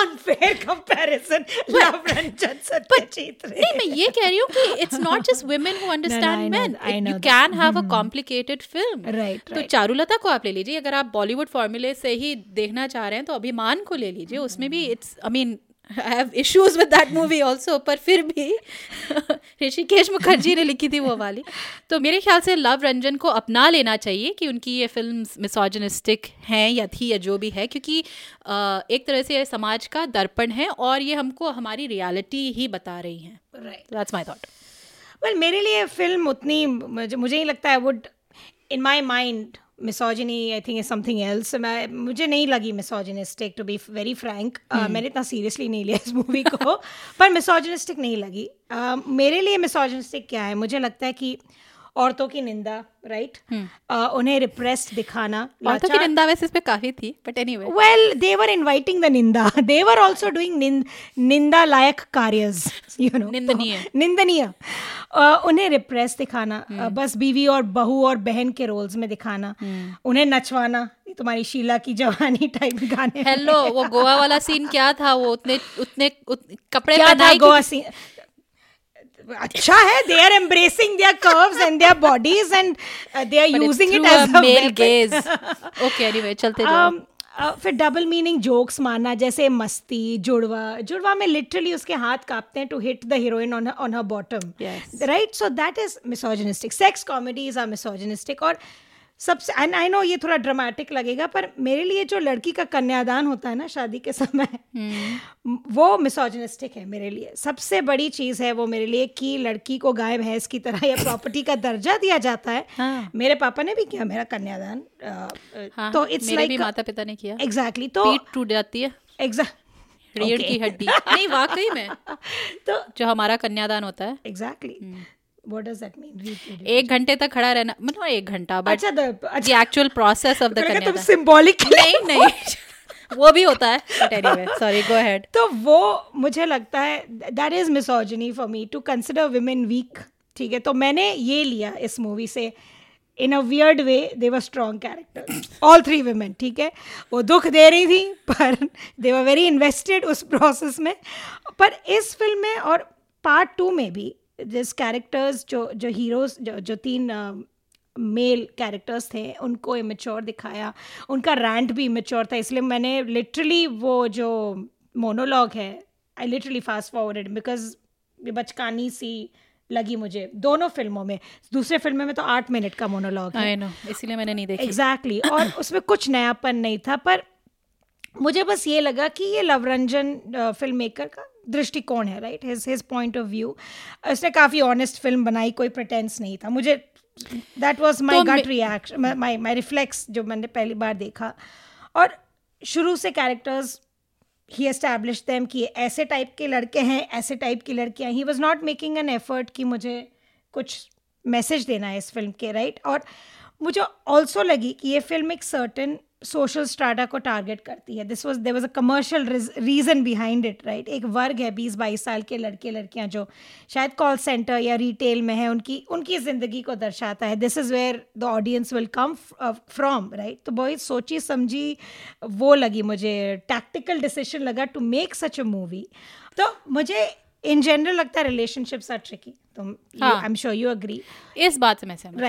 unfair comparison Luv Ranjan Satyajit Ray नहीं मैं ये कह रही हूँ कि it's not just women who understand men you. Can have a complicated film Right, तो. चारुलता को आप ले लीजिए अगर आप बॉलीवुड फॉर्मूले से ही देखना चाह रहे हैं तो अभिमान को ले लीजिए। उसमें भी it's I mean I have issues with that movie also पर फिर भी <laughs> ऋषिकेश मुखर्जी ने लिखी थी वो वाली। तो मेरे ख्याल से लव रंजन को अपना लेना चाहिए कि उनकी ये फ़िल्म मिसोजनिस्टिक हैं या थी या जो भी है क्योंकि एक तरह से ये समाज का दर्पण है और ये हमको हमारी रियलिटी ही बता रही हैं। Right. That's my thought well मेरे लिए फ़िल्म उतनी मुझे मुझे नहीं लगता है would in my mind misogyny I think is something else मैं मुझे नहीं लगी misogynistic to be very frank मैंने इतना सीरियसली नहीं लिया इस मूवी को <laughs> पर मिसोजिनिस्टिक नहीं लगी। Uh, मेरे लिए मिसोजिनिस्टिक क्या है? मुझे लगता है कि औरतों की निंदा राइट उन्हें रिप्रेस्ड दिखाना औरतों की निंदा वैसे इस पे काफ़ी थी but anyway well they were inviting the ninda <laughs> they were also doing निंदा लायक कार्यस you know निंदनीय। <laughs> निंदनीय। उन्हें रिप्रेस दिखाना uh, बस बीवी और बहू और बहन के रोल्स में दिखाना उन्हें नचवाना तुम्हारी शीला की जवानी <laughs> टाइप गाने हेलो वो गोवा वाला सीन क्या था? वो उतने उतने उत, कपड़े क्या था गोवा सीन अच्छा है they are embracing their curves and their bodies and they are using it as a male gaze okay anyway चलते जाओ. Um, uh, फिर डबल मीनिंग जोक्स मारना जैसे मस्ती जुड़वा जुड़वा में लिटरली उसके हाथ कांपते हैं to hit the heroine on on her bottom right so that is misogynistic sex comedies are misogynistic और सबसे एंड आई नो ये थोड़ा ड्रामेटिक लगेगा पर मेरे लिए जो लड़की का कन्यादान होता है ना शादी के समय hmm. <laughs> वो मिसोजिनिस्टिक है मेरे लिए। सबसे बड़ी चीज़ है वो मेरे लिए कि लड़की को गाय भैंस की तरह या प्रॉपर्टी का दर्जा दिया जाता है। हाँ। मेरे पापा ने भी किया मेरा कन्यादान हाँ, तो इट्स लाइक माता पिता ने किया। एग्जैक्टली exactly, तो पीठ टूट जाती है। एग्जैक्ट रीढ़ की हड्डी। नहीं वाकई में। <laughs> तो जो हमारा कन्यादान होता है। Exactly what does that mean एक घंटे तक खड़ा रहना मतलब एक घंटा बट अच्छा the actual process of the तुम कन्यादान सिंबॉलिक <laughs> नहीं नहीं। <laughs> वो भी होता है but anyway sorry go ahead तो वो मुझे लगता है that is misogyny for me to consider women weak ठीक है? तो मैंने ये लिया इस मूवी से in a weird way they were strong character all three women ठीक है? वो दुख दे रही थी पर दे वर वेरी इन्वेस्टेड उस प्रोसेस में। पर इस फ़िल्म में और पार्ट टू में भी जिस कैरेक्टर्स जो जो हीरोज जो जो तीन मेल कैरेक्टर्स थे उनको इमेच्योर दिखाया। उनका रैंट भी इमेच्योर था इसलिए मैंने लिटरली वो जो मोनोलॉग है I literally fast forwarded because ये बचकानी सी लगी मुझे दोनों फ़िल्मों में। दूसरे फ़िल्म में तो आठ मिनट का मोनोलॉग है। आई नो इसीलिए मैंने नहीं देखा। Exactly exactly. और <coughs> उसमें कुछ नयापन नहीं था पर मुझे बस ये लगा कि ये लवरंजन फ़िल्म मेकर का दृष्टिकोण है right his his point of view उसने काफ़ी ऑनेस्ट फ़िल्म बनाई कोई प्रटेंस नहीं था। मुझे that was my gut reaction my my reflex जो मैंने पहली बार देखा। और शुरू से कैरेक्टर्स ही एस्टैब्लिश दैम कि ऐसे टाइप के लड़के हैं ऐसे टाइप की लड़कियाँ। He was not making an effort कि मुझे कुछ मैसेज देना है इस फ़िल्म के राइट right? और मुझे ऑल्सो लगी कि ये फ़िल्म एक सर्टन सोशल स्टाटा को टारगेट करती है. This was there was a commercial reason behind it right एक वर्ग है बीस बाईस साल के लड़के लड़कियाँ जो शायद कॉल सेंटर या रिटेल में है उनकी उनकी ज़िंदगी को दर्शाता है. This is where the audience will come from right तो बहुत सोची समझी वो लगी मुझे टैक्टिकल डिसीज़न लगा to make such a movie तो मुझे इन जनरल लगता है रिलेशनशिप्स आर ट्रिकी तो I. Am sure you agree इस बात से मैं सहमत हूँ।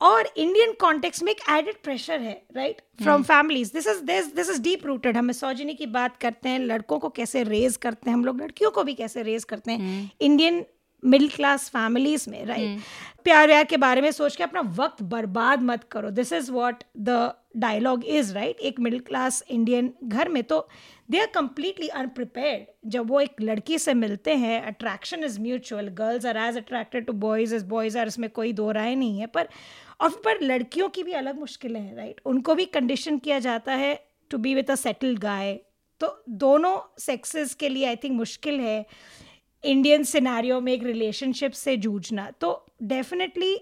और इंडियन कॉन्टेक्स्ट में एक एडेड प्रेशर है right from families this is this this is deep rooted हम मिसोजिनी की बात करते हैं लड़कों को कैसे रेज करते हैं हम लोग लड़कियों को भी कैसे रेज करते हैं इंडियन मिडिल क्लास फैमिलीज़ में राइट प्यार व्यार के बारे में सोच के अपना वक्त बर्बाद मत करो। This is what the dialogue is right एक मिडिल क्लास इंडियन घर में तो दे आर कम्प्लीटली अनप्रिपेयर्ड जब वो एक लड़की से मिलते हैं attraction is mutual girls are as attracted to boys as boys are इसमें कोई दो राय नहीं है पर और पर लड़कियों की भी अलग मुश्किलें हैं राइट उनको भी कंडीशन किया जाता है to be with a settled guy तो दोनों सेक्सेस के लिए आई थिंक मुश्किल है इंडियन सिनारियों में एक रिलेशनशिप से जूझना। तो डेफिनेटली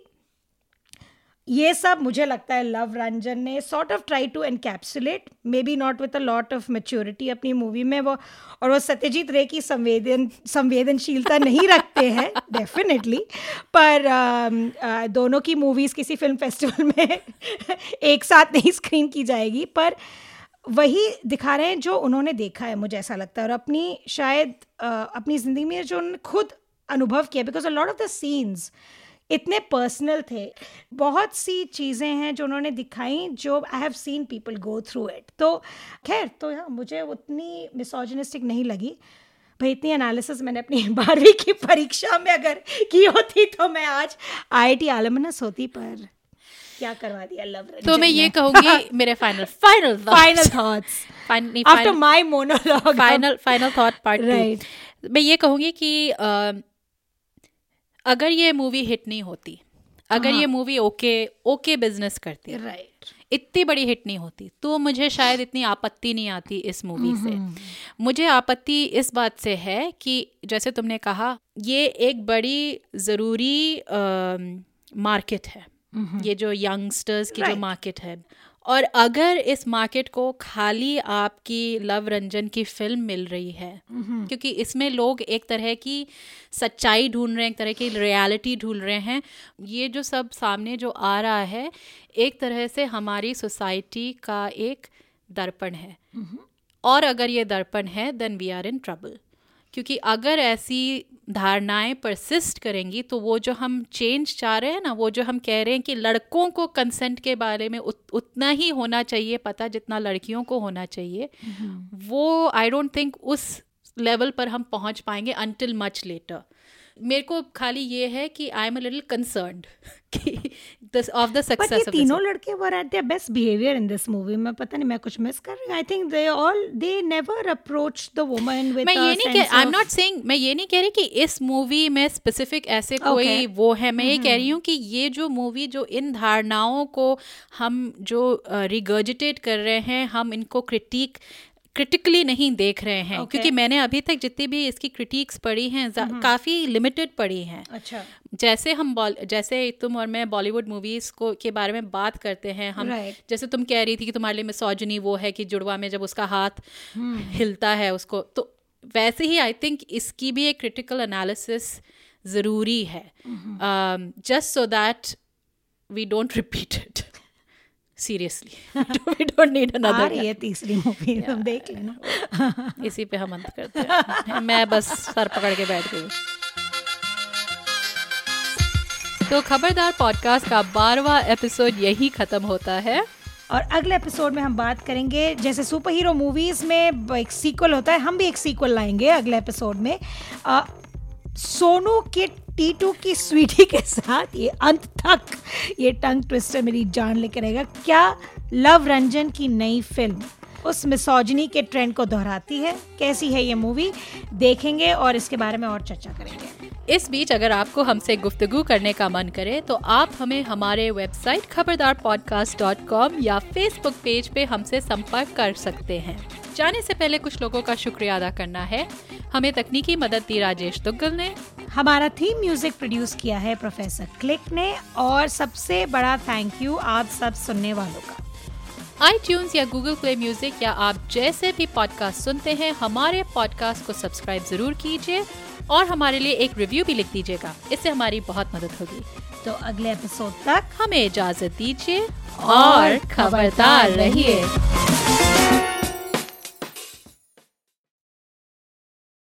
ये सब मुझे लगता है लव रंजन ने sort of try to encapsulate maybe not with a lot of maturity अपनी मूवी में वो और वो सत्यजीत रे की संवेदन संवेदनशीलता नहीं रखते हैं <laughs> डेफिनेटली पर अम, अ, दोनों की मूवीज़ किसी फ़िल्म फेस्टिवल में <laughs> एक साथ नहीं स्क्रीन की जाएगी पर वही दिखा रहे हैं जो उन्होंने देखा है मुझे ऐसा लगता है। और अपनी शायद अ, अपनी ज़िंदगी में जो उन्होंने खुद अनुभव किया because a lot of the scenes इतने पर्सनल थे। बहुत सी चीज़ें हैं जो उन्होंने दिखाई जो I have seen people go through it तो खैर तो मुझे उतनी मिसोजनिस्टिक नहीं लगी। भाई इतनी एनालिसिस मैंने अपनी <laughs> बारहवीं की परीक्षा में अगर की होती तो मैं आज आई आई आलमनस होती पर क्या करवा दिया लव तो मैं ये कहूँगी <laughs> मेरे final final final thoughts after my monologue final final thought part Right. मैं ये कहूँगी कि अ, अगर ये मूवी हिट नहीं होती अगर हाँ। ये मूवी ओके ओके बिज़नेस करती राइट इतनी बड़ी हिट नहीं होती तो मुझे शायद इतनी आपत्ति नहीं आती इस मूवी से। मुझे आपत्ति इस बात से है कि जैसे तुमने कहा ये एक बड़ी ज़रूरी मार्केट है। ये जो यंगस्टर्स की जो मार्केट है। और अगर इस मार्केट को खाली आपकी लव रंजन की फ़िल्म मिल रही है क्योंकि इसमें लोग एक तरह की सच्चाई ढूंढ रहे हैं एक तरह की रियलिटी ढूंढ रहे हैं। ये जो सब सामने जो आ रहा है एक तरह से हमारी सोसाइटी का एक दर्पण है। और अगर ये दर्पण है then we are in trouble क्योंकि अगर ऐसी धारणाएँ परसिस्ट करेंगी तो वो जो हम चेंज चाह रहे हैं ना वो जो हम कह रहे हैं कि लड़कों को कंसेंट के बारे में उत, उतना ही होना चाहिए पता जितना लड़कियों को होना चाहिए वो आई डोंट थिंक उस लेवल पर हम पहुँच पाएँगे अनटिल मच लेटर मेरे को खाली ये है कि I am a little concerned of the but ये सक्सेस तीनों लड़के were at their best behaviour in this movie मैं पता नहीं मैं कुछ मिस कर रही हूँ. I think they all they never approach the woman with मैं ये नहीं कह एम नॉट सेइंग मैं ये नहीं कह रही कि इस मूवी में स्पेसिफिक ऐसे कोई Okay. वो है. मैं ये कह रही हूँ कि ये जो मूवी जो इन धारणाओं को हम जो रिगर्जिटेट कर रहे हैं हम इनको क्रिटिक क्रिटिकली नहीं देख रहे हैं। Okay. क्योंकि मैंने अभी तक जितनी भी इसकी क्रिटिक्स पढ़ी हैं जा- काफ़ी लिमिटेड पढ़ी हैं। अच्छा। जैसे हम जैसे तुम और मैं बॉलीवुड मूवीज़ को के बारे में बात करते हैं हम Right. जैसे तुम कह रही थी कि तुम्हारे लिए मिसोजनी वो है कि जुड़वा में जब उसका हाथ hmm. हिलता है उसको। तो वैसे ही आई थिंक इसकी भी एक क्रिटिकल एनालिसिस ज़रूरी है। Just so that we don't repeat it seriously we don't need another आ रही है तीसरी मूवी हम देख लेना। <laughs> इसी पे हम अंत करते हैं। मैं बस सर पकड़ के बैठ गई तो खबरदार पॉडकास्ट का बारवा एपिसोड यही खत्म होता है। और अगले एपिसोड में हम बात करेंगे जैसे सुपर हीरो मूवीज़ में एक सीक्वल होता है हम भी एक सीक्वल लाएँगे अगले एपिसोड में। आ, सोनू किट टीटू की स्वीटी के साथ ये अंत तक ये टंग ट्विस्टर मेरी जान लेकर रहेगा। क्या लव रंजन की नई फ़िल्म? उस मिसोजनी के ट्रेंड को दोहराती है। कैसी है ये मूवी देखेंगे और इसके बारे में और चर्चा करेंगे। इस बीच अगर आपको हमसे गुफ्तगू करने का मन करे तो आप हमें हमारे website Khabardar podcast dot com या फेसबुक पेज पे हमसे संपर्क कर सकते हैं। जाने से पहले कुछ लोगों का शुक्रिया अदा करना है। हमें तकनीकी मदद दी राजेश दुग्गल ने। हमारा थीम म्यूज़िक प्रोड्यूस किया है प्रोफेसर क्लिक ने। और सबसे बड़ा थैंक यू आप सब सुनने वालों का। आई या गूगल प्ले म्यूज़िक या आप जैसे भी पॉडकास्ट सुनते हैं, हमारे पॉडकास्ट को सब्सक्राइब ज़रूर कीजिए और हमारे लिए एक रिव्यू भी लिख दीजिएगा। इससे हमारी बहुत मदद होगी। तो अगले एपिसोड तक हमें इजाज़त दीजिए और खबरदार रहिए।